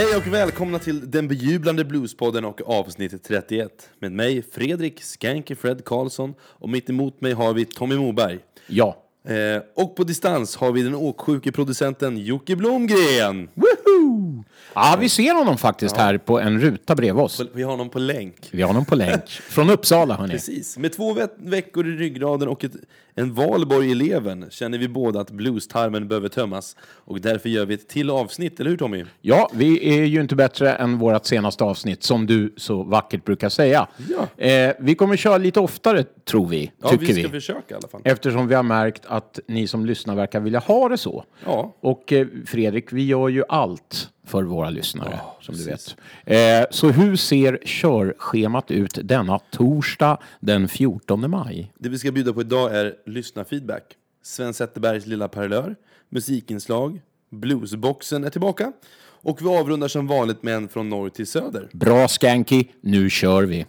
Hej och välkomna till den bejublande Bluespodden och avsnitt 31 med mig Fredrik Skanky Fred Karlsson och mitt emot mig har vi Tommy Moberg. Ja. Eh, och på distans har vi den åksjuke producenten Jocke Blomgren. Woohoo! Ja, vi ser honom faktiskt här på en ruta bredvid oss. Vi har honom på länk. Vi har honom på länk. Från Uppsala, hörni. Precis. Med två ve veckor i ryggraden och ett, en valborg i levern känner vi båda att bluestarmen behöver tömmas. Och därför gör vi ett till avsnitt, eller hur Tommy? Ja, vi är ju inte bättre än vårt senaste avsnitt, som du så vackert brukar säga. Ja. Eh, vi kommer köra lite oftare, tror vi. Ja, tycker vi ska vi. försöka i alla fall. Eftersom vi har märkt att ni som lyssnar verkar vilja ha det så. Ja. Och eh, Fredrik, vi gör ju allt för våra lyssnare, som du vet. Eh, så hur ser körschemat ut denna torsdag den 14 maj? Det vi ska bjuda på idag är lyssnarfeedback. Sven Zetterbergs lilla parlör, musikinslag, bluesboxen är tillbaka. Och vi avrundar som vanligt med en från norr till söder. Bra Skanky, nu kör vi!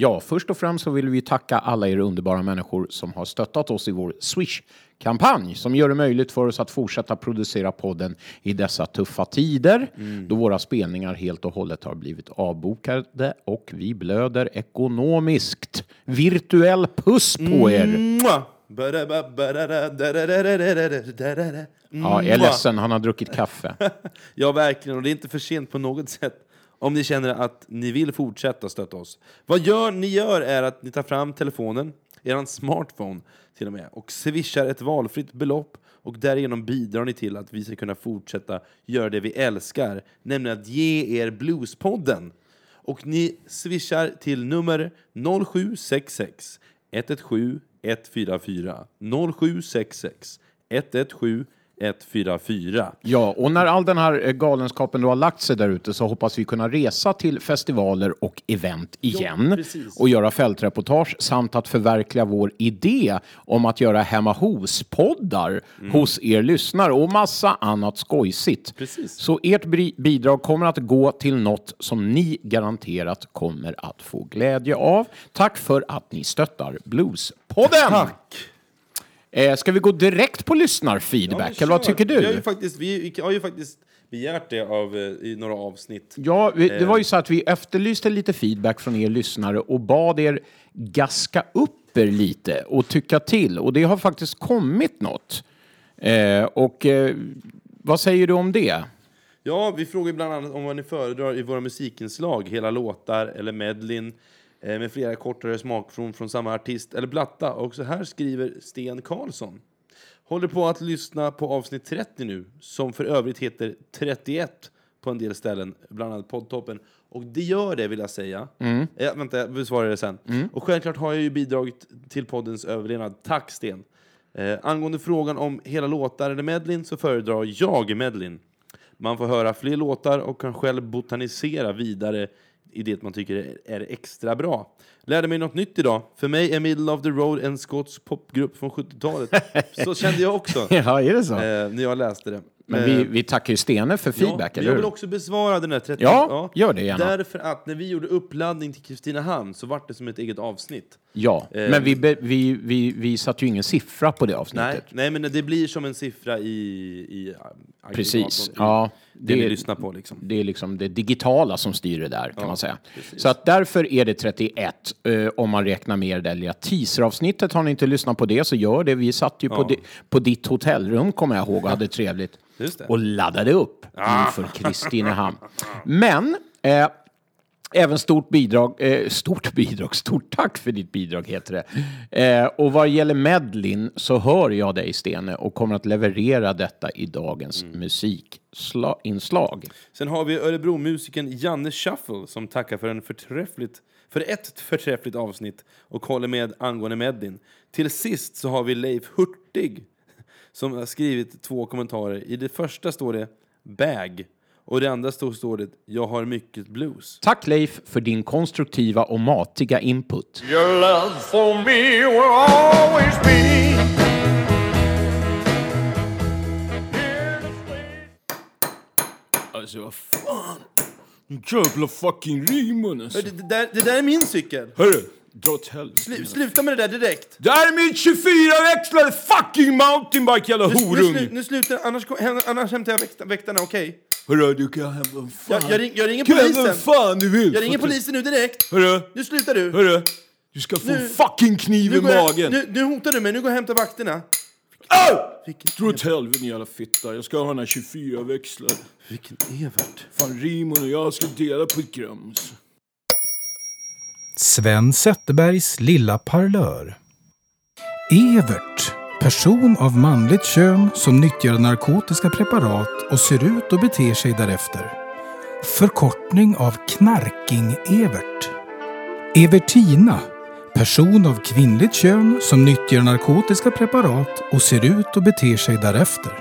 Ja, först och främst så vill vi tacka alla er underbara människor som har stöttat oss i vår Swish-kampanj som gör det möjligt för oss att fortsätta producera podden i dessa tuffa tider då våra spelningar helt och hållet har blivit avbokade och vi blöder ekonomiskt. Virtuell puss på er! Ba-da-ba, ba-da-da, da-da-da-da-da-da-da-da. Ja, jag är ledsen, han har druckit kaffe. Ja, verkligen. Och det är inte för sent på något sätt om ni känner att ni vill fortsätta stötta oss. Vad gör, ni gör är att ni tar fram telefonen, er smartphone till och med, och swishar ett valfritt belopp och därigenom bidrar ni till att vi ska kunna fortsätta göra det vi älskar, nämligen att ge er Bluespodden. Och ni swishar till nummer 0766 117 144 0766 117 144. Ja, och när all den här eh, galenskapen då har lagt sig där ute så hoppas vi kunna resa till festivaler och event igen precis. och göra fältreportage samt att förverkliga vår idé om att göra hemma hos-poddar hos er lyssnare och massa annat skojsigt. Precis. Så ert bidrag kommer att gå till något som ni garanterat kommer att få glädje av. Tack för att ni stöttar Bluespodden! Tack! Eh, ska vi gå direkt på lyssnarfeedback, eller vad tycker Vi har ju du? faktiskt, vi har ju faktiskt begärt det av, eh, i några avsnitt. Ja, vi, Eh. det var ju så att vi efterlyste lite feedback från er lyssnare och bad er gaska upp er lite och tycka till. Och det har faktiskt kommit något. Eh, och eh, vad säger du om det? Ja, vi frågar bland annat om vad ni föredrar i våra musikinslag, hela låtar eller medlin eh, med flera kortare smakprov från samma artist eller platta. Och så här skriver Sten Karlsson. Håller på att lyssna på avsnitt 30 nu, som för övrigt heter 31 på en del ställen, bland annat poddtoppen. Och det gör det, vill jag säga. Eh, vänta, jag besvarar det sen. Och självklart har jag ju bidragit till poddens överlevnad. Tack Sten! Eh, angående frågan om hela låtar eller medlin så föredrar jag medlin. Man får höra fler låtar och kan själv botanisera vidare i det man tycker är- extra bra. Lärde mig något nytt idag. För mig är Middle of the Road en skotsk popgrupp från 70-talet. Så kände jag också Ja, är det så? eh, när jag läste det. Men Eh, vi, vi tackar ju Stene för feedback, ja, eller jag vill också besvara den här 30... Ja, gör det gärna. Därför att när vi gjorde uppladdning till Kristinehamn så vart det som ett eget avsnitt. Ja, Eh, men vi, be, vi, vi, vi satte ju ingen siffra på det Nej, avsnittet. nej, men det blir som en siffra i, i Precis. Ja, det, det- lyssnar på. Liksom. Det är liksom det digitala som styr det där, kan man säga. precis. Så att därför är det 31, eh, om man räknar med det lilla teaseravsnittet. Har ni inte lyssnat på det så gör det. Vi satt ju på, di, på ditt hotellrum, kommer jag ihåg, och hade trevligt. Och laddade upp inför Kristinehamn. Men... Eh, Även stort bidrag, eh, stort bidrag, stort tack för ditt bidrag heter det. Eh, och vad gäller medlin så hör jag dig Stene och kommer att leverera detta i dagens musikinslag. Sen har vi Örebromusikern Janne Shuffle som tackar för, en förträffligt, för ett förträffligt avsnitt och håller med angående Medlin. Till sist så har vi Leif Hurtig som har skrivit två kommentarer. I det första står det bag och i det andra står, står det jag har mycket blues. Tack Leif för din konstruktiva och matiga input. Your love for me will always be. Alltså vad fan. Jävla fucking rimmen alltså. Det, det, där, det där är min cykel! Hörru, Dra åt helvete. Slu, sluta med det där direkt! Det här är min 24-växlade fucking mountainbike jävla Nu, nu, horung! slu, nu slutar annars, annars hämtar jag väkt, väktarna, okej? Hörru, du kan hämta vem fan... Jag, jag, ring, jag ringer kan vem polisen! fan du vill! Jag ringer polisen nu direkt! Hörru, Nu slutar du! hörru. Du ska få Nu- en fucking kniv Nu, i går jag, magen. nu, nu hotar du mig, nu går jag och hämtar vakterna. Au! Vilken, Dra åt helvete din jävla fitta. Jag ska ha den här 24-växlad. vilken Evert. Fan, Rimon och jag ska dela på ett grums. Sven Zetterbergs lilla parlör. Evert, person av manligt kön som nyttjar narkotiska preparat och ser ut och beter sig därefter. Förkortning av Knarking-Evert. Evertina, person av kvinnligt kön som nyttjar narkotiska preparat och ser ut och beter sig därefter.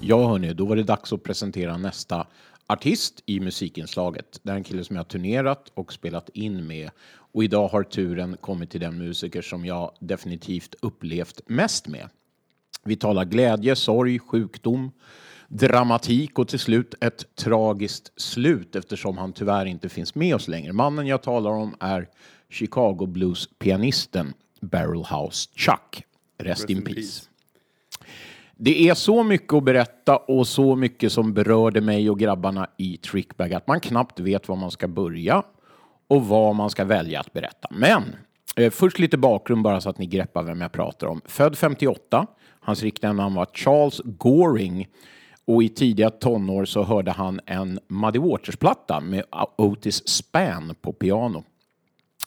Ja hörni, då var det dags att presentera nästa artist i musikinslaget. Det är en kille som jag har turnerat och spelat in med. Och idag har turen kommit till den musiker som jag definitivt upplevt mest med. Vi talar glädje, sorg, sjukdom, dramatik och till slut ett tragiskt slut eftersom han tyvärr inte finns med oss längre. Mannen jag talar om är Chicago Blues-pianisten Barrelhouse Chuck. Rest, in peace. Det är så mycket att berätta och så mycket som berörde mig och grabbarna i Trickbag att man knappt vet var man ska börja och vad man ska välja att berätta. Men eh, först lite bakgrund bara så att ni greppar vem jag pratar om. Född 58. Hans riktiga namn var Charles Goring och i tidiga tonår så hörde han en Muddy Waters-platta med Otis Spann på piano.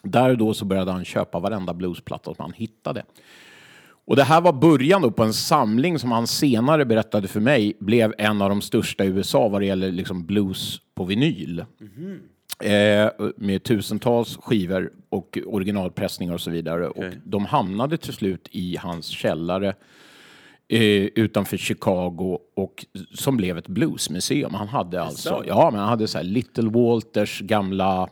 Där och då så började han köpa varenda bluesplatta som han hittade. Och det här var början på en samling som han senare berättade för mig blev en av de största i USA vad det gäller liksom blues på vinyl. Eh, med tusentals skivor och originalpressningar och så vidare. Och de hamnade till slut i hans källare utanför Chicago och som blev ett bluesmuseum. Han hade alltså, ja, men han hade så här Little Walters gamla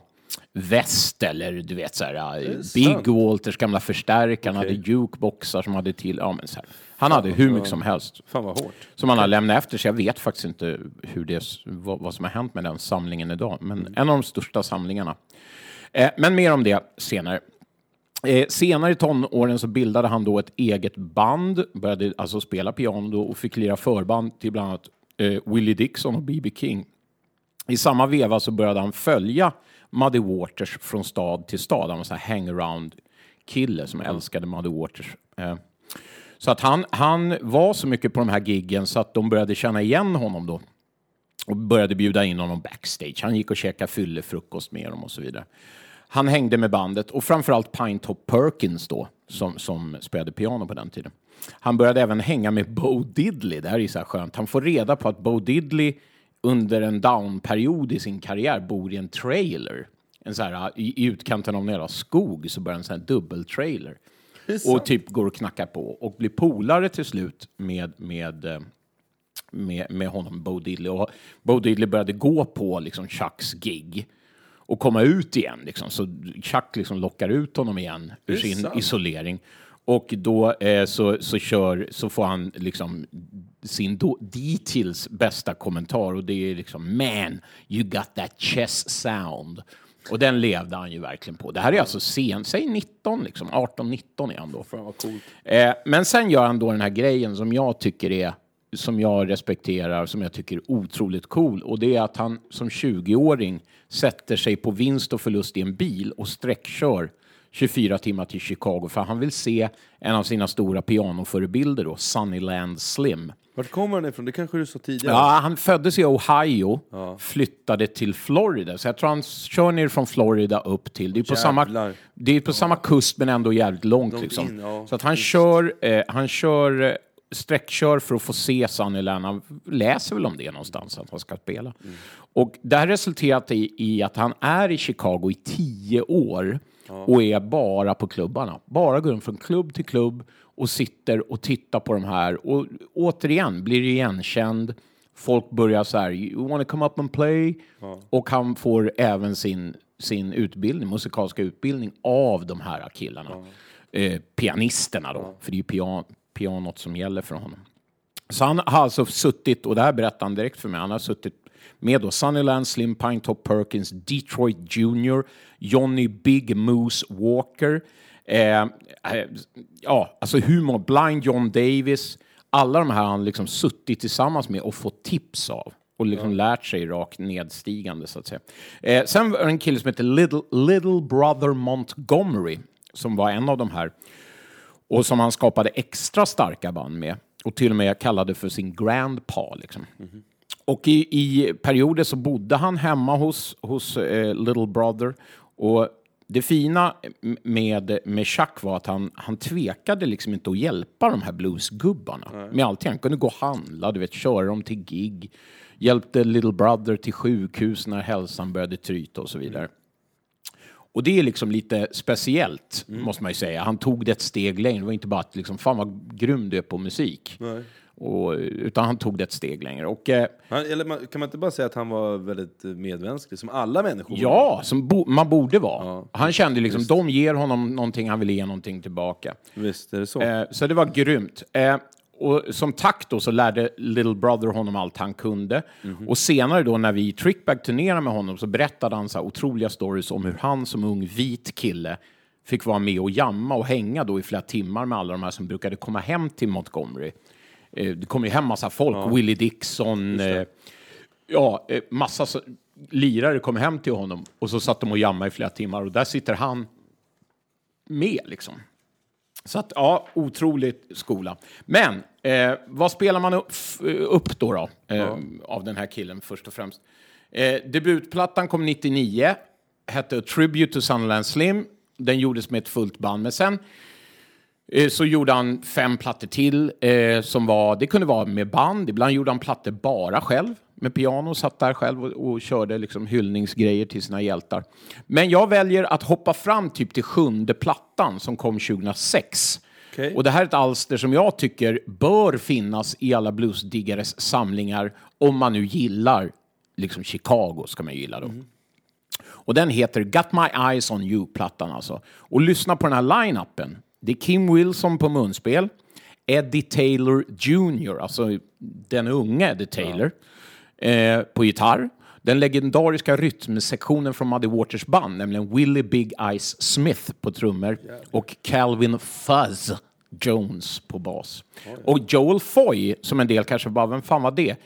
väst eller du vet så här eh, Big? Walters gamla förstärkare. Han hade jukeboxar som hade till, ja men så här. Han hade hur mycket som helst Fan vad hårt. som han har lämnat efter sig. Jag vet faktiskt inte hur det, vad, vad som har hänt med den samlingen idag, men en av de största samlingarna. Eh, men mer om det senare. Eh, senare i tonåren så bildade han då ett eget band, började alltså spela piano och fick lira förband till bland annat eh, Willie Dixon och B.B. King. I samma veva så började han följa Muddy Waters från stad till stad. Han var här hangaround-kille som älskade Muddy Waters. Eh, så att han, han var så mycket på de här giggen så att de började känna igen honom då. Och började bjuda in honom backstage. Han gick och käkade fyllefrukost med dem och så vidare. Han hängde med bandet och framförallt Pinetop Perkins då, som, som spelade piano på den tiden. Han började även hänga med Bo Diddley. Det här är så här skönt. Han får reda på att Bo Diddley under en downperiod i sin karriär bor i en trailer. En så här, i, I utkanten av en jävla skog så börjar en sån här dubbeltrailer. Och typ går och knackar på och blir polare till slut med, med, eh, med, med honom, Bo Diddley. Och Bo Diddley började gå på liksom Chucks gig och komma ut igen. Liksom. Så Chuck liksom lockar ut honom igen ur sin sant. isolering. Och då eh, så, så, kör, så får han liksom sin dittills bästa kommentar och det är liksom Man, you got that chess sound. Och den levde han ju verkligen på. Det här är alltså sen, säg 19 liksom, 18-19 är han då. Fan. Eh, men sen gör han då den här grejen som jag tycker är som jag respekterar, som jag tycker är otroligt cool. Och det är att han som 20-åring sätter sig på vinst och förlust i en bil och sträckkör 24 timmar till Chicago för han vill se en av sina stora pianoförebilder då, Sunnyland Slim. Vart kommer han ifrån? Det kanske du sa tidigare? Ja, han föddes i Ohio, flyttade till Florida. Så jag tror han kör ner från Florida upp till... Det är på, samma, det är på samma kust men ändå jävligt långt. Långt liksom. in, ja. Så att han kör, eh, han kör eh, sträckkör för att få se Sunnyland. Han läser väl om det någonstans, att han ska spela. Mm. Och det här resulterat i, i att han är i Chicago i tio år och är bara på klubbarna. Bara går runt från klubb till klubb och sitter och tittar på de här och återigen blir igenkänd. Folk börjar så här, you wanna come up and play? Och han får även sin, sin utbildning, musikaliska utbildning av de här killarna. Eh, pianisterna då, för det är ju pian, pianot som gäller för honom. Så han har alltså suttit, och det här berättar han direkt för mig, han har suttit med då Sunnyland, Slim Pine Top Perkins, Detroit Junior, Johnny Big Moose Walker, eh, eh, ja, alltså humor, Blind John Davis, alla de här har han liksom suttit tillsammans med och fått tips av och liksom lärt sig rakt nedstigande så att säga. Eh, sen var det en kille som heter Little, Little Brother Montgomery som var en av de här och som han skapade extra starka band med och till och med kallade för sin grandpa. Liksom. Och i, i perioder så bodde han hemma hos, hos eh, Little Brother. Och det fina med, med Chuck var att han, han tvekade liksom inte att hjälpa de här bluesgubbarna med allting. Han kunde gå och handla, du vet, köra dem till gig, hjälpte Little Brother till sjukhus när hälsan började tryta och så vidare. Och det är liksom lite speciellt, måste man ju säga. Han tog det ett steg längre. Det var inte bara att liksom, fan vad grym du är på musik. Och, utan han tog det ett steg längre. Och, eh, Han, eller kan man inte bara säga att han var väldigt eh, medmänsklig, som alla människor? ja, som bo, man borde vara. Ja, han kände liksom, de ger honom någonting, han vill ge någonting tillbaka. Visst är det så. Eh, så det var grymt. Eh, och som tack då så lärde Little Brother honom allt han kunde. Och senare då när vi i Trickbag turnerade med honom så berättade han så här otroliga stories om hur han som ung vit kille fick vara med och jamma och hänga då i flera timmar med alla de här som brukade komma hem till Montgomery. Eh, det kom ju hem massa folk, Willie Dixon, eh, ja, eh, massa så, lirare kom hem till honom och så satt de och jammade i flera timmar och där sitter han med liksom. Så att, ja, otroligt skola. Men eh, vad spelar man upp, upp då, då eh, av den här killen först och främst? Eh, debutplattan kom 99, hette A Tribute to Sunderland Slim. Den gjordes med ett fullt band, men sen eh, så gjorde han fem plattor till eh, som var, det kunde vara med band, ibland gjorde han plattor bara själv med piano, satt där själv och, och körde liksom hyllningsgrejer till sina hjältar. Men jag väljer att hoppa fram typ till sjunde plattan som kom 2006. Okej. Och det här är ett alster som jag tycker bör finnas i alla bluesdiggares samlingar om man nu gillar liksom Chicago ska man gilla då. Och den heter Got My Eyes On You-plattan alltså. Och lyssna på den här line-upen. Det är Kim Wilson på munspel, Eddie Taylor Jr., alltså den unge Eddie Taylor, eh, på gitarr. Den legendariska rytmsektionen från Muddy Waters band, nämligen Willie Big Eyes Smith på trummor och Calvin Fuzz Jones på bas. Och Joel Foy, som en del kanske bara, vem fan var det?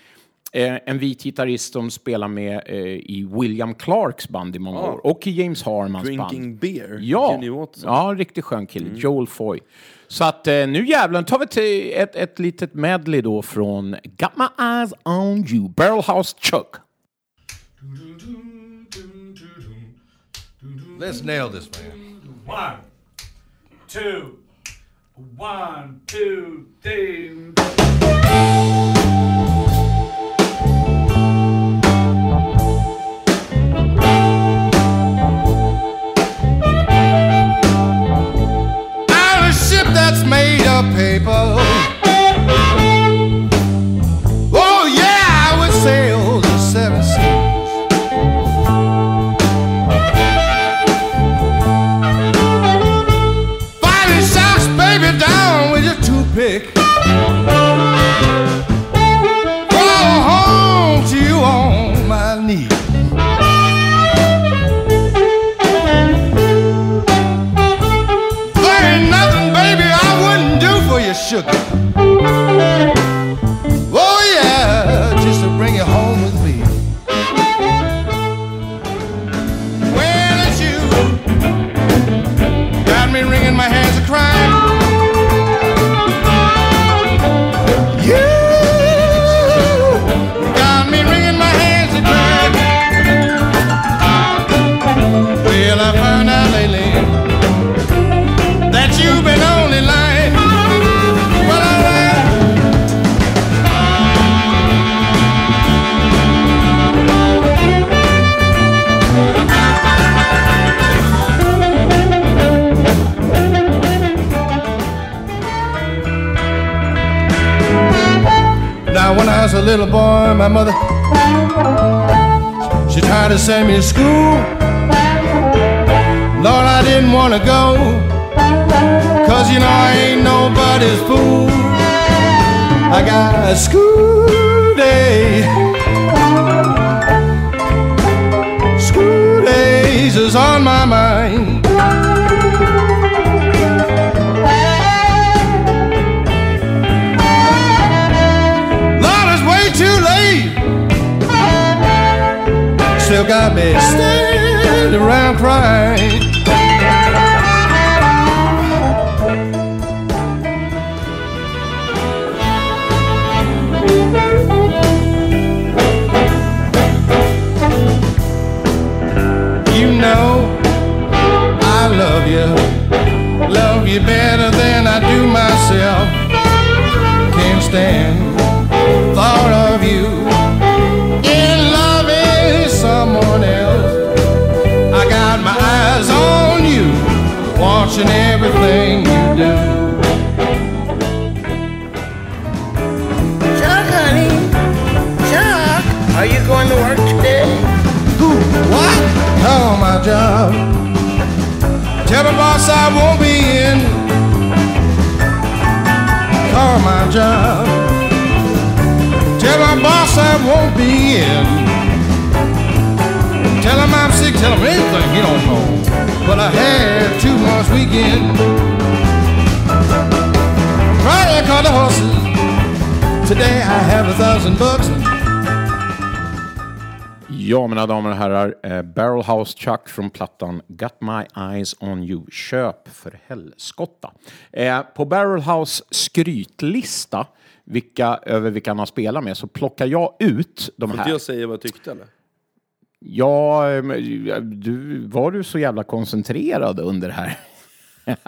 Eh, en vit gitarrist som spelar med eh, i William Clarks band i många Ah. år och i James Harmans band. Drinking beer, Ja, ja en riktigt skön kille. Joel Foy. Så att eh, nu jävlar tar vi till ett, ett litet medley då från Got My Eyes On You, Barrelhouse Chuck. Let's nail this, man. One, two, one, two, three. Paper. Oh yeah, I would sail the seven seas. Fighting sharks, baby, down with your toothpick. Sugar. Was a little boy, my mother she tried to send me to school. Lord, I didn't want to go. Cause you know I ain't nobody's fool. I got a school day. School days is on my mind. Still got me standing around crying. You know I love you, love you better than I do job. Tell my boss I won't be in. Call my job. Tell my boss I won't be in. Tell him I'm sick. Tell him anything he don't know. But I had two months weekend. Friday I caught the horses. Today I have a thousand bucks. Ja, mina damer och herrar, eh, Barrel House Chuck från plattan Got My Eyes On You. Köp för helskotta. Eh, på Barrel House skrytlista vilka, över vilka han har spelat med så plockar jag ut de Får här. jag säga vad jag tyckte eller? Ja, du, var du så jävla koncentrerad under det här?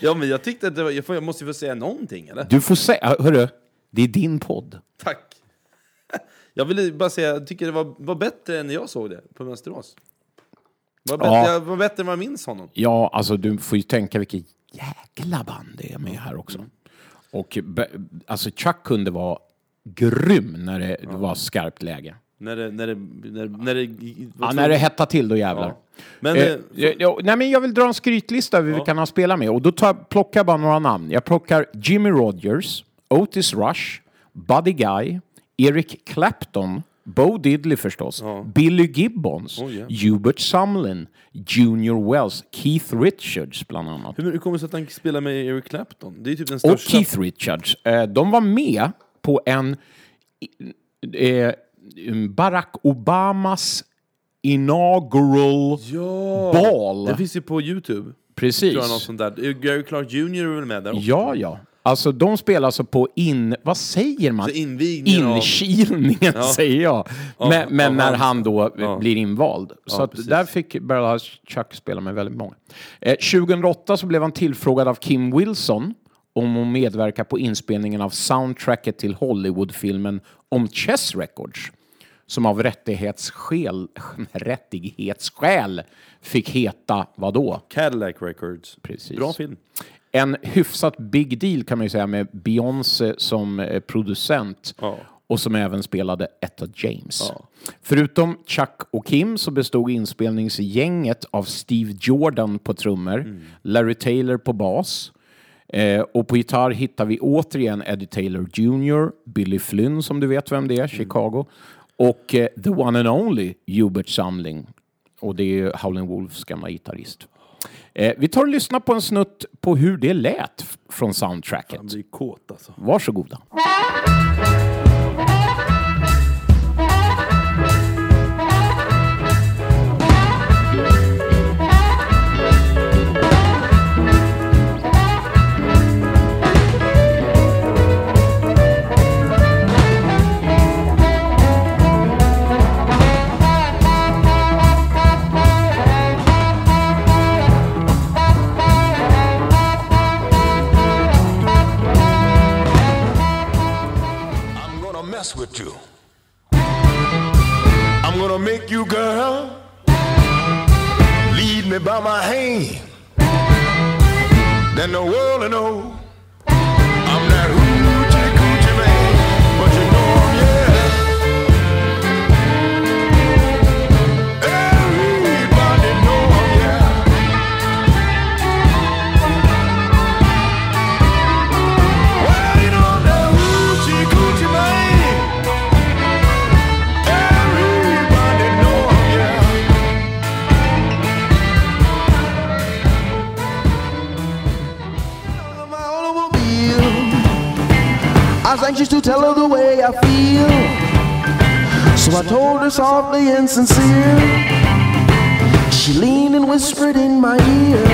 Ja, men jag tyckte att det var, jag, får, jag måste få säga någonting eller? Du får säga, hörru, det är din podd. Tack. Jag ville bara säga, jag tycker det var, var bättre än jag såg det på Mönsterås. Var bättre, Ja. jag var bättre än vad jag minns honom. Ja, alltså du får ju tänka vilket jäkla band det är med här också. Och be- alltså Chuck kunde vara grym när det var skarpt läge. När det, när det, när, när det, Ja, när det hettar till då jävlar. Ja. Men, Eh, eh, ja, ja, nej, men jag vill dra en skrytlista över vilka han har spelat med och då tar, plockar jag bara några namn. Jag plockar Jimmy Rogers, Otis Rush, Buddy Guy, Eric Clapton, Bo Diddley förstås, Billy Gibbons, Oh, yeah. Hubert Sumlin, Junior Wells, Keith Richards bland annat. hur, hur kommer det sig att han spelar med Eric Clapton? Det är typ den Och största... Keith Richards. Eh, de var med på en eh, Barack Obamas inaugural Ja! ball. Det finns ju på Youtube. Precis. Tror jag, något sånt där. Gary Clark Jr är väl med där också? Ja, ja. Alltså de spelar alltså på in... Vad säger man? Så invigningen av- Inkilningen Ja. säger jag. Av- men men av när han då Ja. blir invald. Så Ja, att där fick House Chuck spela med väldigt många. Eh, 2008 så blev han tillfrågad av Kim Wilson om att medverka på inspelningen av soundtracket till Hollywoodfilmen om Chess Records som av rättighetsskäl, rättighetsskäl fick heta vadå? Cadillac Records. Precis. Bra film. En hyfsat big deal kan man ju säga med Beyoncé som eh, producent Ja. och som även spelade Etta James. Ja. Förutom Chuck och Kim så bestod inspelningsgänget av Steve Jordan på trummor, Mm. Larry Taylor på bas eh, och på gitarr hittar vi återigen Eddie Taylor Jr, Billy Flynn som du vet vem det Mm. är, Chicago och eh, the one and only Hubert Sumling och det är Howlin' Wolfs gamla gitarrist. Eh, vi tar och lyssnar på en snutt på hur det lät från soundtracket. Han blir kåt alltså. Varsågoda. Mess with you. I'm gonna make you, girl, lead me by my hand. Then the world will know anxious to tell her the way I feel. So I told her softly and sincere. She leaned and whispered in my ear,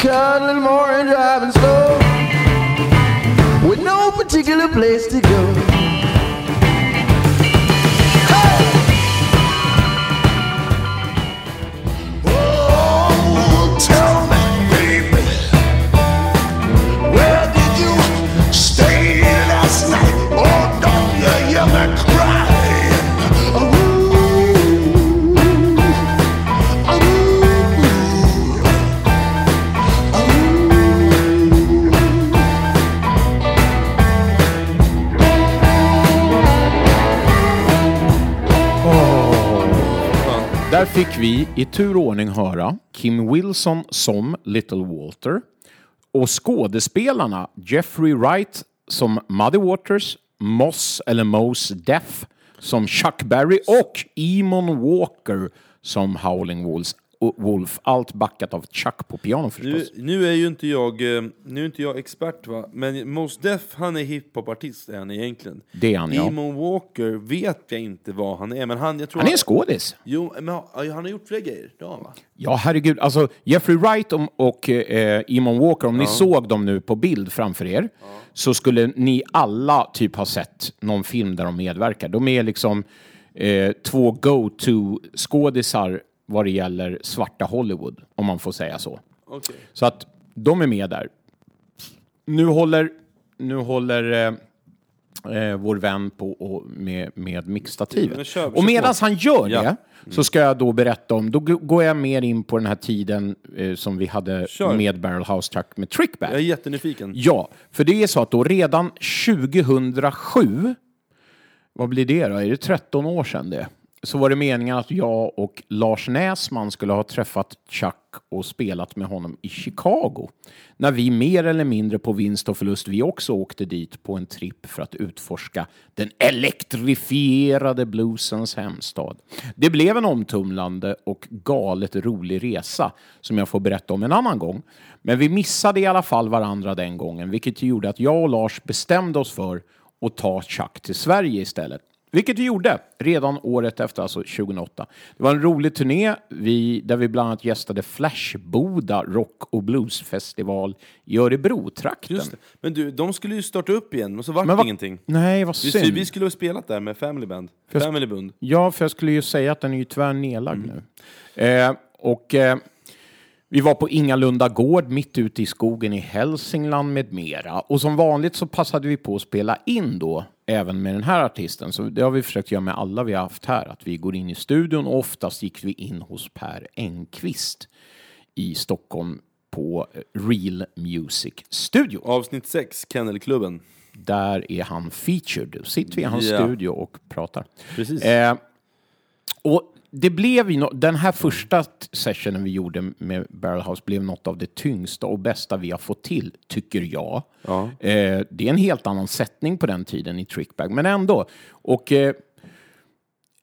cuddling more and driving slow, with no particular place to go. Fick vi i tur och ordning höra Kim Wilson som Little Walter och skådespelarna Jeffrey Wright som Muddy Waters, Moss eller Mose Death som Chuck Berry och Eamon Walker som Howling Wolves, Wolf. Allt backat av Chuck på piano förstås. Nu, nu är ju inte jag, eh, nu är inte jag expert va, men Mos Def han är hiphopartist är han egentligen. Det är han, ja. Demon Walker vet jag inte vad han är, men han, jag tror Han är en skådis. Jo, men han, har gjort fler grejer, det har han va? Ja, herregud. Alltså, Jeffrey Wright och, och eh, Eamon Walker, om ni såg dem nu på bild framför er, så skulle ni alla typ ha sett någon film där de medverkar. De är liksom eh, två go-to-skådisar vad det gäller svarta Hollywood, om man får säga så. Okej. Så att de är med där. Nu håller, nu håller eh, eh, vår vän på och med, med Men mixstativet. kör- och medan han gör Ja. det så ska jag då berätta om, då går jag mer in på den här tiden eh, som vi hade Kör. med Barrel House Track med Trickback. Jag är jättenyfiken. Ja, för det är så att då redan 2007, vad blir det då? Är det 13 år sedan det? Så var det meningen att jag och Lars Näsman skulle ha träffat Chuck och spelat med honom i Chicago. När vi mer eller mindre på vinst och förlust, vi också åkte dit på en tripp för att utforska den elektrifierade bluesens hemstad. Det blev en omtumlande och galet rolig resa som jag får berätta om en annan gång. Men vi missade i alla fall varandra den gången, vilket gjorde att jag och Lars bestämde oss för att ta Chuck till Sverige istället. Vilket vi gjorde redan året efter, alltså 2008. Det var en rolig turné vi, där vi bland annat gästade Flashboda Rock och Bluesfestival i Örebro-trakten. Just det. Men du, de skulle ju starta upp igen, och så vart Men det vad- ingenting. Nej, vad Vi, synd. vi skulle ha spelat där med Family Band. Fast- Family Bund. Ja, för jag skulle ju säga att den är ju tyvärr nedlagd Mm. nu. Eh, och eh, vi var på Ingalunda gård mitt ute i skogen i Hälsingland med mera. Och som vanligt så passade vi på att spela in då, även med den här artisten. Så det har vi försökt göra med alla vi har haft här. Att vi går in i studion och oftast gick vi in hos Per Engqvist i Stockholm på eh, Real Music Studio. Avsnitt 6, Kennelklubben. Där är han featured. Sitter vi i hans Ja. studio och pratar. Precis. Eh, och det blev ju no den här första sessionen vi gjorde med Barrel House blev något av det tyngsta och bästa vi har fått till, tycker jag. Ja. Eh, det är en helt annan sättning på den tiden i Trickbag, men ändå. Och eh,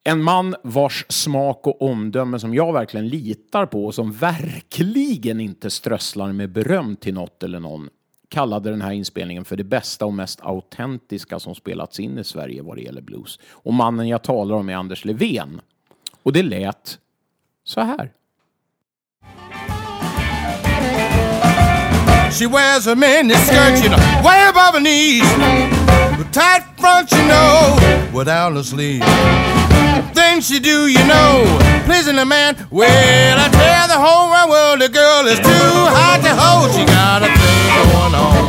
en man vars smak och omdöme som jag verkligen litar på och som verkligen inte strösslar med beröm till något eller någon kallade den här inspelningen för det bästa och mest autentiska som spelats in i Sverige vad det gäller blues. Och mannen jag talar om är Anders Levén. Och det lät så här. She wears a mini skirt, you know, way above her knees. With tight front, you know, without a sleeve. Things she do, you know, pleasing a man. Well, I tell the whole wide world the girl is too hot to hold. She got a thing going on.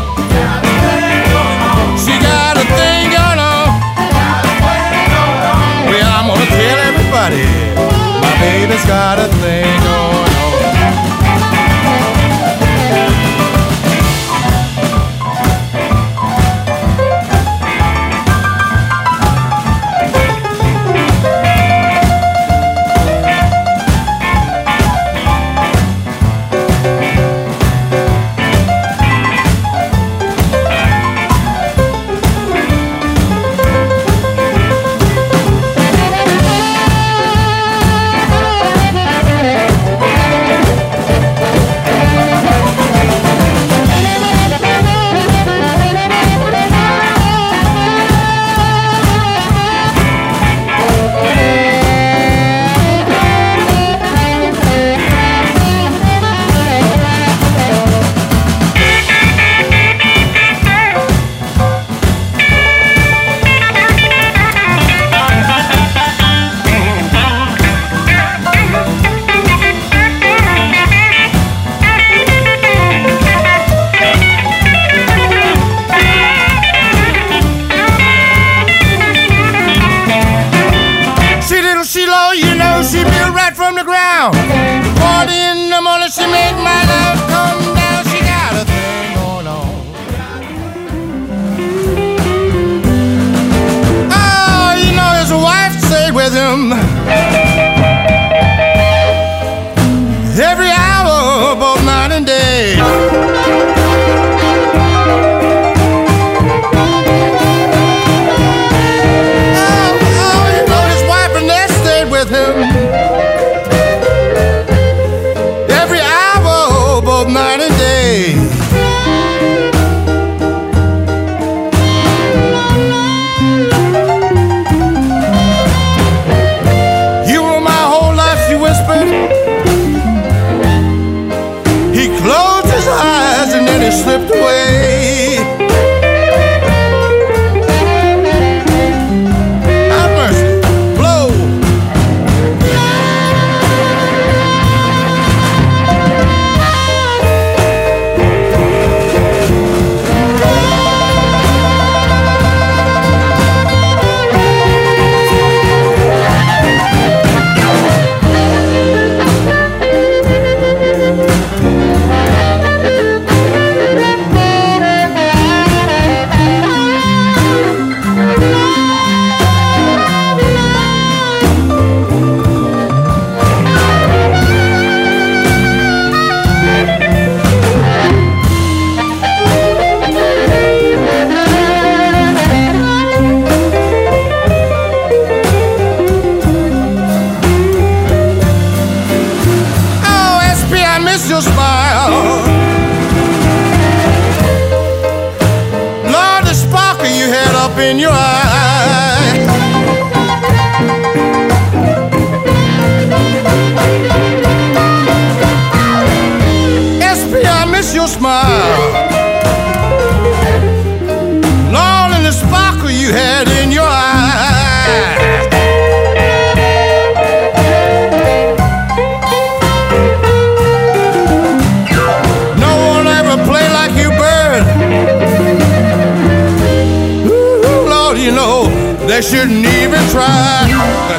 She got a thing going on. Well, I'm gonna tell everybody, my baby's got a thing on. freedom. Lord, the sparkle you had up in your eye. Shouldn't even try.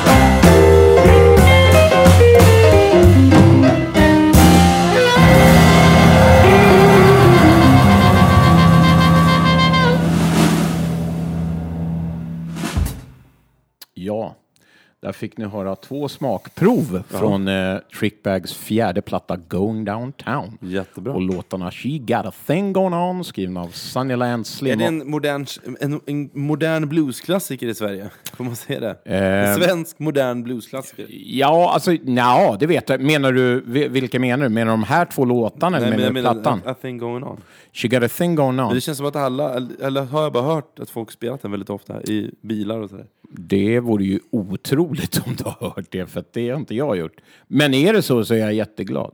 Fick ni höra två smakprov från eh, Trickbags fjärde platta Going Downtown. Jättebra. Och låtarna She Got A Thing Going On skrivna av Sunnyland Är Slim. det en modern, en, en modern bluesklassiker i Sverige? Får man säga det? Eh. En svensk modern bluesklassiker? Ja, alltså, ja, det vet jag. Menar du, vi- vilka menar du? Menar du de här två låtarna eller Nej, men menar du plattan? a, a thing going on. She Got A Thing Going Men On. det känns som att alla, eller- eller har jag bara hört att folk spelat den väldigt ofta i bilar och sådär. Det vore ju otroligt om du har hört det, för det har inte jag gjort. Men är det så så är jag jätteglad.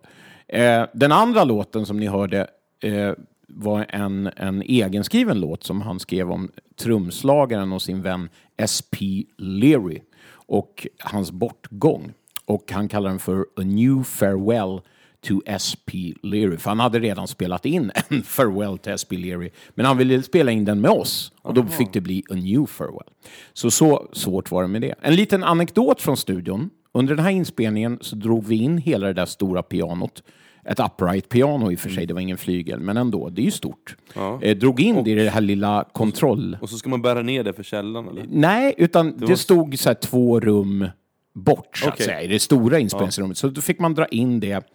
Eh, den andra låten som ni hörde eh, var en, en egenskriven låt som han skrev om trumslagaren och sin vän S.P. Leary och hans bortgång. Och han kallar den för A New Farewell to S.P. Leary. För han hade redan spelat in en Farewell to S.P. Leary. Men han ville spela in den med oss. Och då fick det bli A New Farewell. Så så svårt var det med det. En liten anekdot från studion. Under den här inspelningen så drog vi in hela det där stora pianot. Ett upright piano i och för sig, det var ingen flygel, men ändå, det är ju stort. Eh, drog in det i det här lilla kontroll... Och så ska man bära ner det för källaren eller? Nej, utan det, var- stod så här två rum bort, så att Okej. säga, i det stora inspelningsrummet. Så då fick man dra in det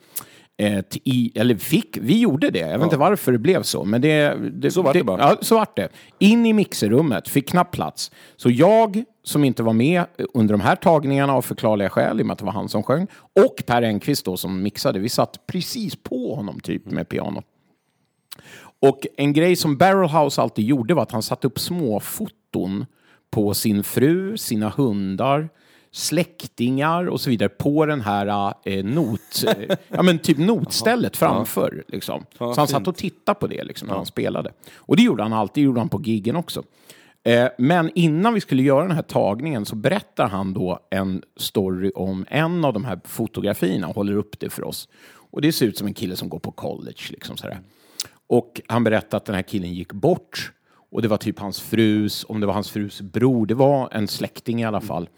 eh, till i, eller fick, vi gjorde det. Jag vet inte varför det blev så, men det... det Så vart det bara. Ja, så vart det. In i mixerrummet, fick knappt plats. Så jag, som inte var med under de här tagningarna av förklarliga skäl, i och med att det var han som sjöng, och Per Engqvist då som mixade, vi satt precis på honom typ med piano. Och en grej som Barrelhouse alltid gjorde var att han satte upp småfoton på sin fru, sina hundar, släktingar och så vidare på den här eh, not, eh, ja, men typ notstället framför. Liksom. Så han satt och tittade på det liksom, när han spelade. Och det gjorde han alltid, det gjorde han på giggen också. Eh, men innan vi skulle göra den här tagningen så berättar han då en story om en av de här fotografierna och håller upp det för oss. Och det ser ut som en kille som går på college. Liksom sådär. Och han berättade att den här killen gick bort. Och det var typ hans frus, om det var hans frus bror, det var en släkting i alla fall.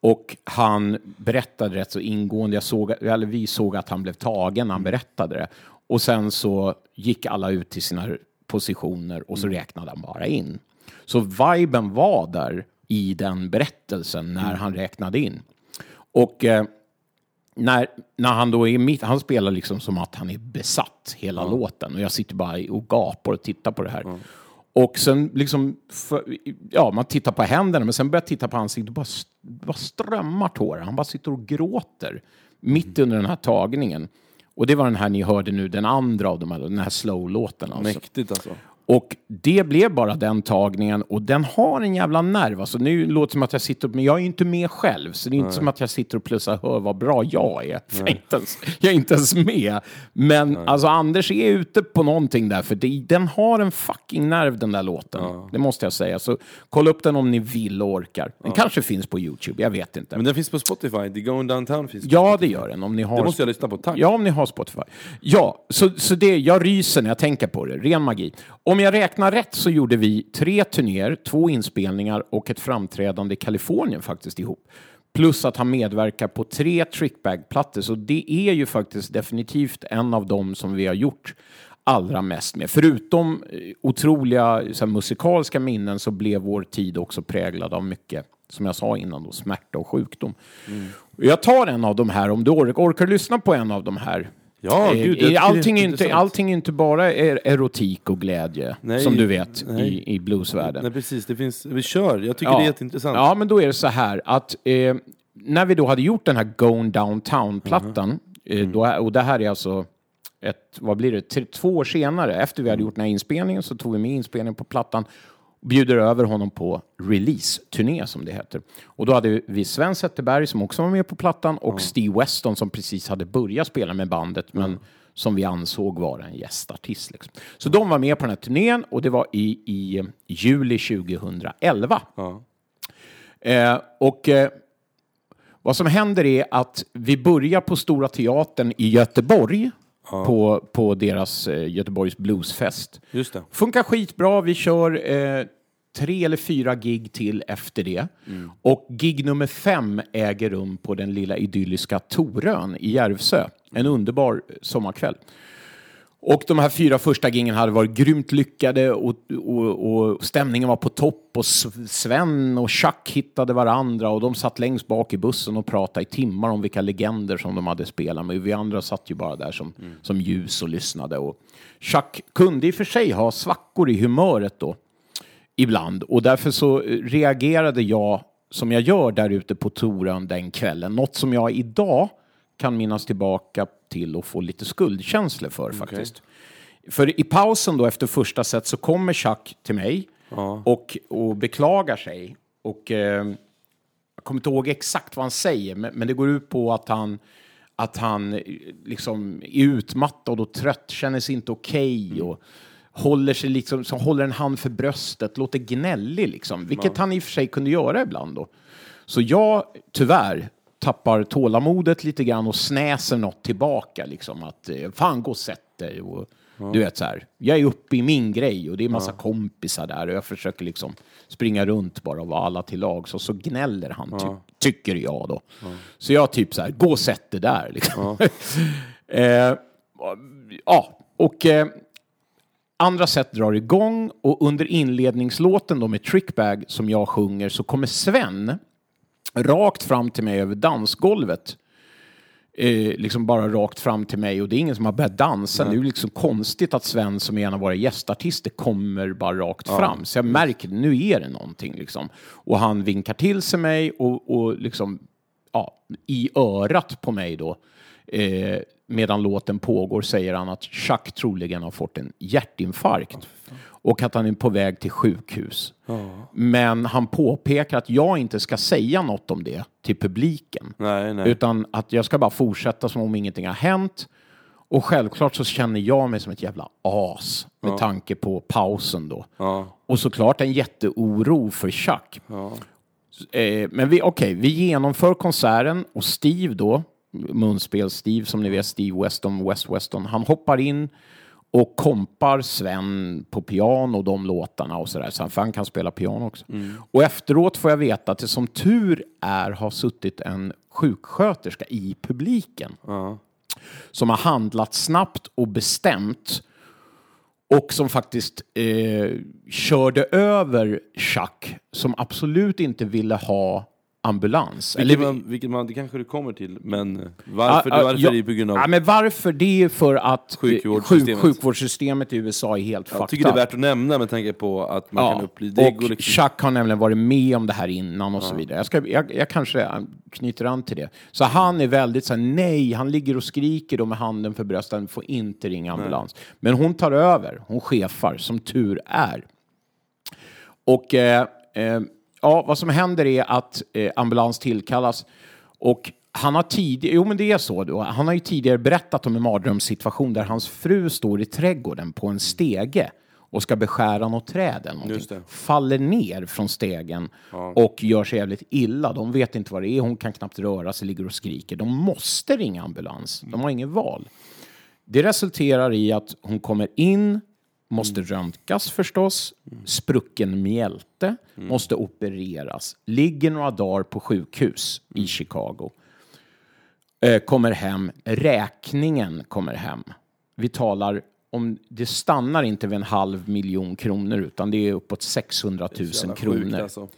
Och han berättade rätt så ingående, jag såg, eller vi såg att han blev tagen när han berättade det. Och sen så gick alla ut till sina positioner och så räknade han bara in. Så viben var där i den berättelsen när han räknade in. Och eh, när, när han då är mitt, han spelar liksom som att han är besatt hela låten och jag sitter bara och gapar och tittar på det här. Och sen liksom, för, ja, man tittar på händerna men sen börjar jag titta på ansiktet och bara, bara strömmar tårar. Han bara sitter och gråter mitt under den här tagningen. Och det var den här ni hörde nu, den andra av de här, den här slow-låten. Alltså. Mäktigt alltså. Och det blev bara den tagningen och den har en jävla nerv. Alltså nu låter det som att jag sitter, men jag är ju inte med själv. Så det är inte som att jag sitter och plussar, hör vad bra jag är. Jag, är inte ens, jag är inte ens med. Men alltså Anders är ute på någonting där, för det, den har en fucking nerv den där låten. Det måste jag säga. Så kolla upp den om ni vill och orkar. Den kanske finns på YouTube, jag vet inte. Men den finns på Spotify, The Going Downtown finns på Ja, Spotify. det gör den. Om ni har Det måste jag lyssna på, tack. Ja, om ni har Spotify. Ja, så, så det, jag ryser när jag tänker på det. Ren magi. Om jag räknar rätt så gjorde vi tre turnéer, två inspelningar och ett framträdande i Kalifornien faktiskt ihop. Plus att han medverkar på tre trickbag-plattor. Så det är ju faktiskt definitivt en av dem som vi har gjort allra mest med. Förutom eh, otroliga här, musikaliska minnen så blev vår tid också präglad av mycket, som jag sa innan, då, smärta och sjukdom. Och Jag tar en av de här, om du orkar, orkar lyssna på en av de här? Ja, Eh, gud, allting, är inte, allting är inte bara er, erotik och glädje, Nej, som du vet, nej. i, i bluesvärlden. Nej precis, det finns, vi kör. Jag tycker det är jätteintressant. Ja, men då är det så här att eh, när vi då hade gjort den här Going Downtown-plattan, eh, Mm. då, och det här är alltså ett, vad blir det, Tre- två år senare, efter vi hade gjort den här inspelningen, så tog vi med inspelningen på plattan bjuder över honom på release-turné som det heter. Och då hade vi Sven Zetterberg som också var med på plattan och Steve Weston som precis hade börjat spela med bandet men som vi ansåg vara en gästartist. Liksom. Så de var med på den här turnén och det var i, i juli 2011. Eh, och eh, vad som händer är att vi börjar på Stora Teatern i Göteborg på, på deras eh, Göteborgs Bluesfest. Just det. Funkar skitbra. Vi kör eh, tre eller fyra gig till efter det. Och gig nummer fem äger rum på den lilla idylliska Torön i Järvsö. En underbar sommarkväll. Och de här fyra första gingen hade varit grymt lyckade och, och, och stämningen var på topp och Sven och Chuck hittade varandra och de satt längst bak i bussen och pratade i timmar om vilka legender som de hade spelat med. Vi andra satt ju bara där som, som ljus och lyssnade. Och Chuck kunde i och för sig ha svackor i humöret då ibland och därför så reagerade jag som jag gör där ute på touren den kvällen. Något som jag idag kan minnas tillbaka till och få lite skuldkänslor för faktiskt. För i pausen då efter första set så kommer Chuck till mig och, och beklagar sig. Och eh, jag kommer inte ihåg exakt vad han säger, men, men det går ut på att han att han eh, liksom är utmattad och trött, känner sig inte okej och håller sig liksom, så håller en hand för bröstet, låter gnällig liksom, vilket han i och för sig kunde göra ibland då. Så jag, tyvärr, tappar tålamodet lite grann och snäser något tillbaka liksom att eh, fan gå och sätt dig och du vet så här. Jag är uppe i min grej och det är massa kompisar där och jag försöker liksom springa runt bara och vara alla till lag så så gnäller han ty tycker jag då. Så jag typ så här, gå och sätt dig där liksom. eh, ja, och eh, andra set drar igång och under inledningslåten då med Trickbag som jag sjunger så kommer Sven rakt fram till mig över dansgolvet. Eh, liksom bara rakt fram till mig och det är ingen som har börjat dansa. Det är ju liksom konstigt att Sven som är en av våra gästartister kommer bara rakt fram. Så jag märker nu är det någonting liksom. Och han vinkar till sig mig och, och liksom ja, i örat på mig då eh, medan låten pågår säger han att Chuck troligen har fått en hjärtinfarkt och att han är på väg till sjukhus. Men han påpekar att jag inte ska säga något om det till publiken. Nej, nej. Utan att jag ska bara fortsätta som om ingenting har hänt. Och självklart så känner jag mig som ett jävla as med tanke på pausen då. Och såklart en jätteoro för Chuck. Eh, men vi, okej, vi genomför konserten och Steve då, munspel Steve som ni vet, Steve Weston, West Weston, han hoppar in och kompar Sven på piano och de låtarna och sådär. Så han, kan spela piano också. Och efteråt får jag veta att det som tur är har suttit en sjuksköterska i publiken som har handlat snabbt och bestämt och som faktiskt eh, körde över Chuck som absolut inte ville ha ambulans. Vilket man, vilket man, det kanske du kommer till, men varför, Ja, ja, varför ja, är det på grund av... Ja, men varför? Det är för att eh, Sjukvårdssystemet. sjuk, sjukvårdssystemet i USA är helt jag fucked tycker det är värt att nämna med tanke på att man kan Ja, uppleva... Det och liksom... Chuck har nämligen varit med om det här innan och så vidare. Jag, ska, jag, jag kanske äh, knyter an till det. Så han är väldigt så här, nej, han ligger och skriker då med handen för bröstet, får inte ringa ambulans. Men hon tar över, hon chefar, som tur är. Och eh, eh, ja, vad som händer är att eh, ambulans tillkallas och han har tidigare, jo men det är så då, han har ju tidigare berättat om en mardrömssituation där hans fru står i trädgården på en stege och ska beskära något träd eller någonting. Faller ner från stegen och gör sig jävligt illa. De vet inte vad det är, hon kan knappt röra sig, ligger och skriker. De måste ringa ambulans, de har inget val. Det resulterar i att hon kommer in, måste röntgas förstås, sprucken mjälte, måste opereras, ligger några dagar på sjukhus i Chicago. Eh, kommer hem, räkningen kommer hem. Vi talar om, det stannar inte vid en halv miljon kronor utan det är uppåt 600 000 Jävla sjukt, kronor. alltså.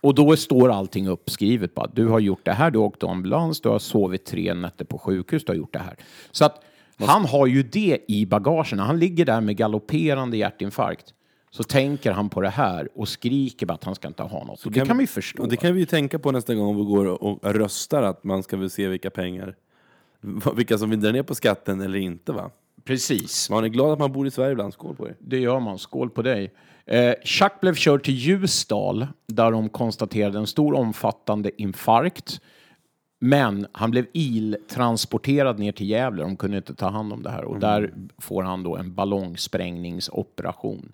Och då står allting uppskrivet. Bara. Du har gjort det här, du har åkt ambulans, du har sovit tre nätter på sjukhus, du har gjort det här. Så att han har ju det i bagagen. När han ligger där med galopperande hjärtinfarkt så tänker han på det här och skriker bara att han ska inte ha något. Och det kan vi förstå. Och det kan vi ju tänka på nästa gång vi går och och röstar, att man ska väl se vilka pengar, vilka som vill dra ner på skatten eller inte va? Precis. Man är glad att man bor i Sverige ibland, skål på er. Det gör man. Skål på dig. Eh, Chuck blev körd till Ljusdal där de konstaterade en stor omfattande infarkt. Men han blev iltransporterad ner till Gävle. De kunde inte ta hand om det här. Och där får han då en ballongsprängningsoperation.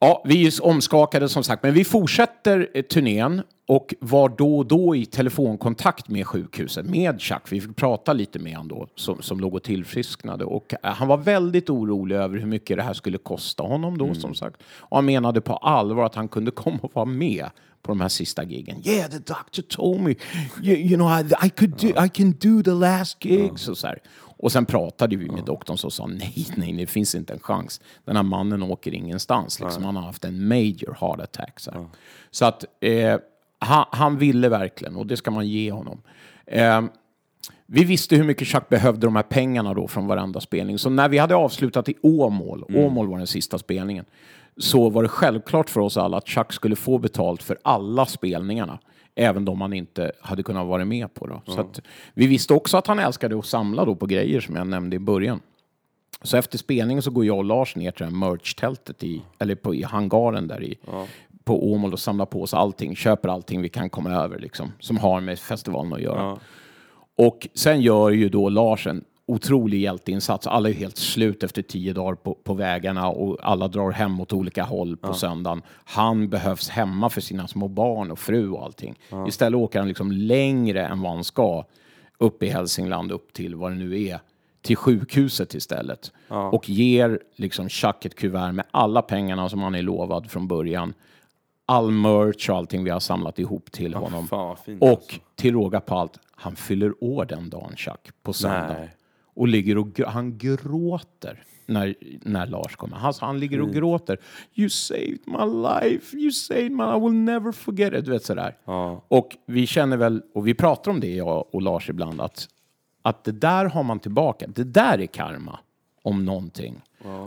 Ja, vi är omskakade som sagt, men vi fortsätter eh, turnén och var då och då i telefonkontakt med sjukhuset, med Chuck. Vi fick prata lite med honom då, som, som låg och tillfrisknade. Och eh, han var väldigt orolig över hur mycket det här skulle kosta honom då, som sagt. Och han menade på allvar att han kunde komma och vara med på de här sista giggen. Yeah, the doctor told me, you, you know, I, I, could do, I can do the last gigs. Och, så här. och sen pratade vi med doktorn som sa nej, nej, det finns inte en chans. Den här mannen åker ingenstans. Liksom. Han har haft en major heart attack. Så, så att eh, han, han ville verkligen och det ska man ge honom. Eh, vi visste hur mycket Chuck behövde de här pengarna då från varenda spelning. Så när vi hade avslutat i Åmål, Åmål var den sista spelningen, så var det självklart för oss alla att Chuck skulle få betalt för alla spelningarna. Även de han inte hade kunnat vara med på. Då. Så att, vi visste också att han älskade att samla då på grejer som jag nämnde i början. Så efter spelningen så går jag och Lars ner till merch-tältet i, eller på, i hangaren där i, på Åmål och samlar på oss allting, köper allting vi kan komma över liksom, som har med festivalen att göra. Och sen gör ju då Lars en otrolig hjälteinsats. Alla är helt slut efter tio dagar på, på vägarna och alla drar hem åt olika håll på söndagen. Han behövs hemma för sina små barn och fru och allting. Istället åker han liksom längre än vad han ska upp i Hälsingland, upp till vad det nu är, till sjukhuset istället. Och ger liksom Chuck ett kuvert med alla pengarna som han är lovad från början. All merch och allting vi har samlat ihop till honom. fan och alltså. till råga på allt, han fyller år den dagen, Chuck, på söndag. Nej. Och ligger och han gråter när, när Lars kommer. Han, han ligger och gråter. You saved my life, you saved my I will never forget it. Du vet sådär. Och vi känner väl, och vi pratar om det jag och Lars ibland, att, att det där har man tillbaka. Det där är karma, om någonting.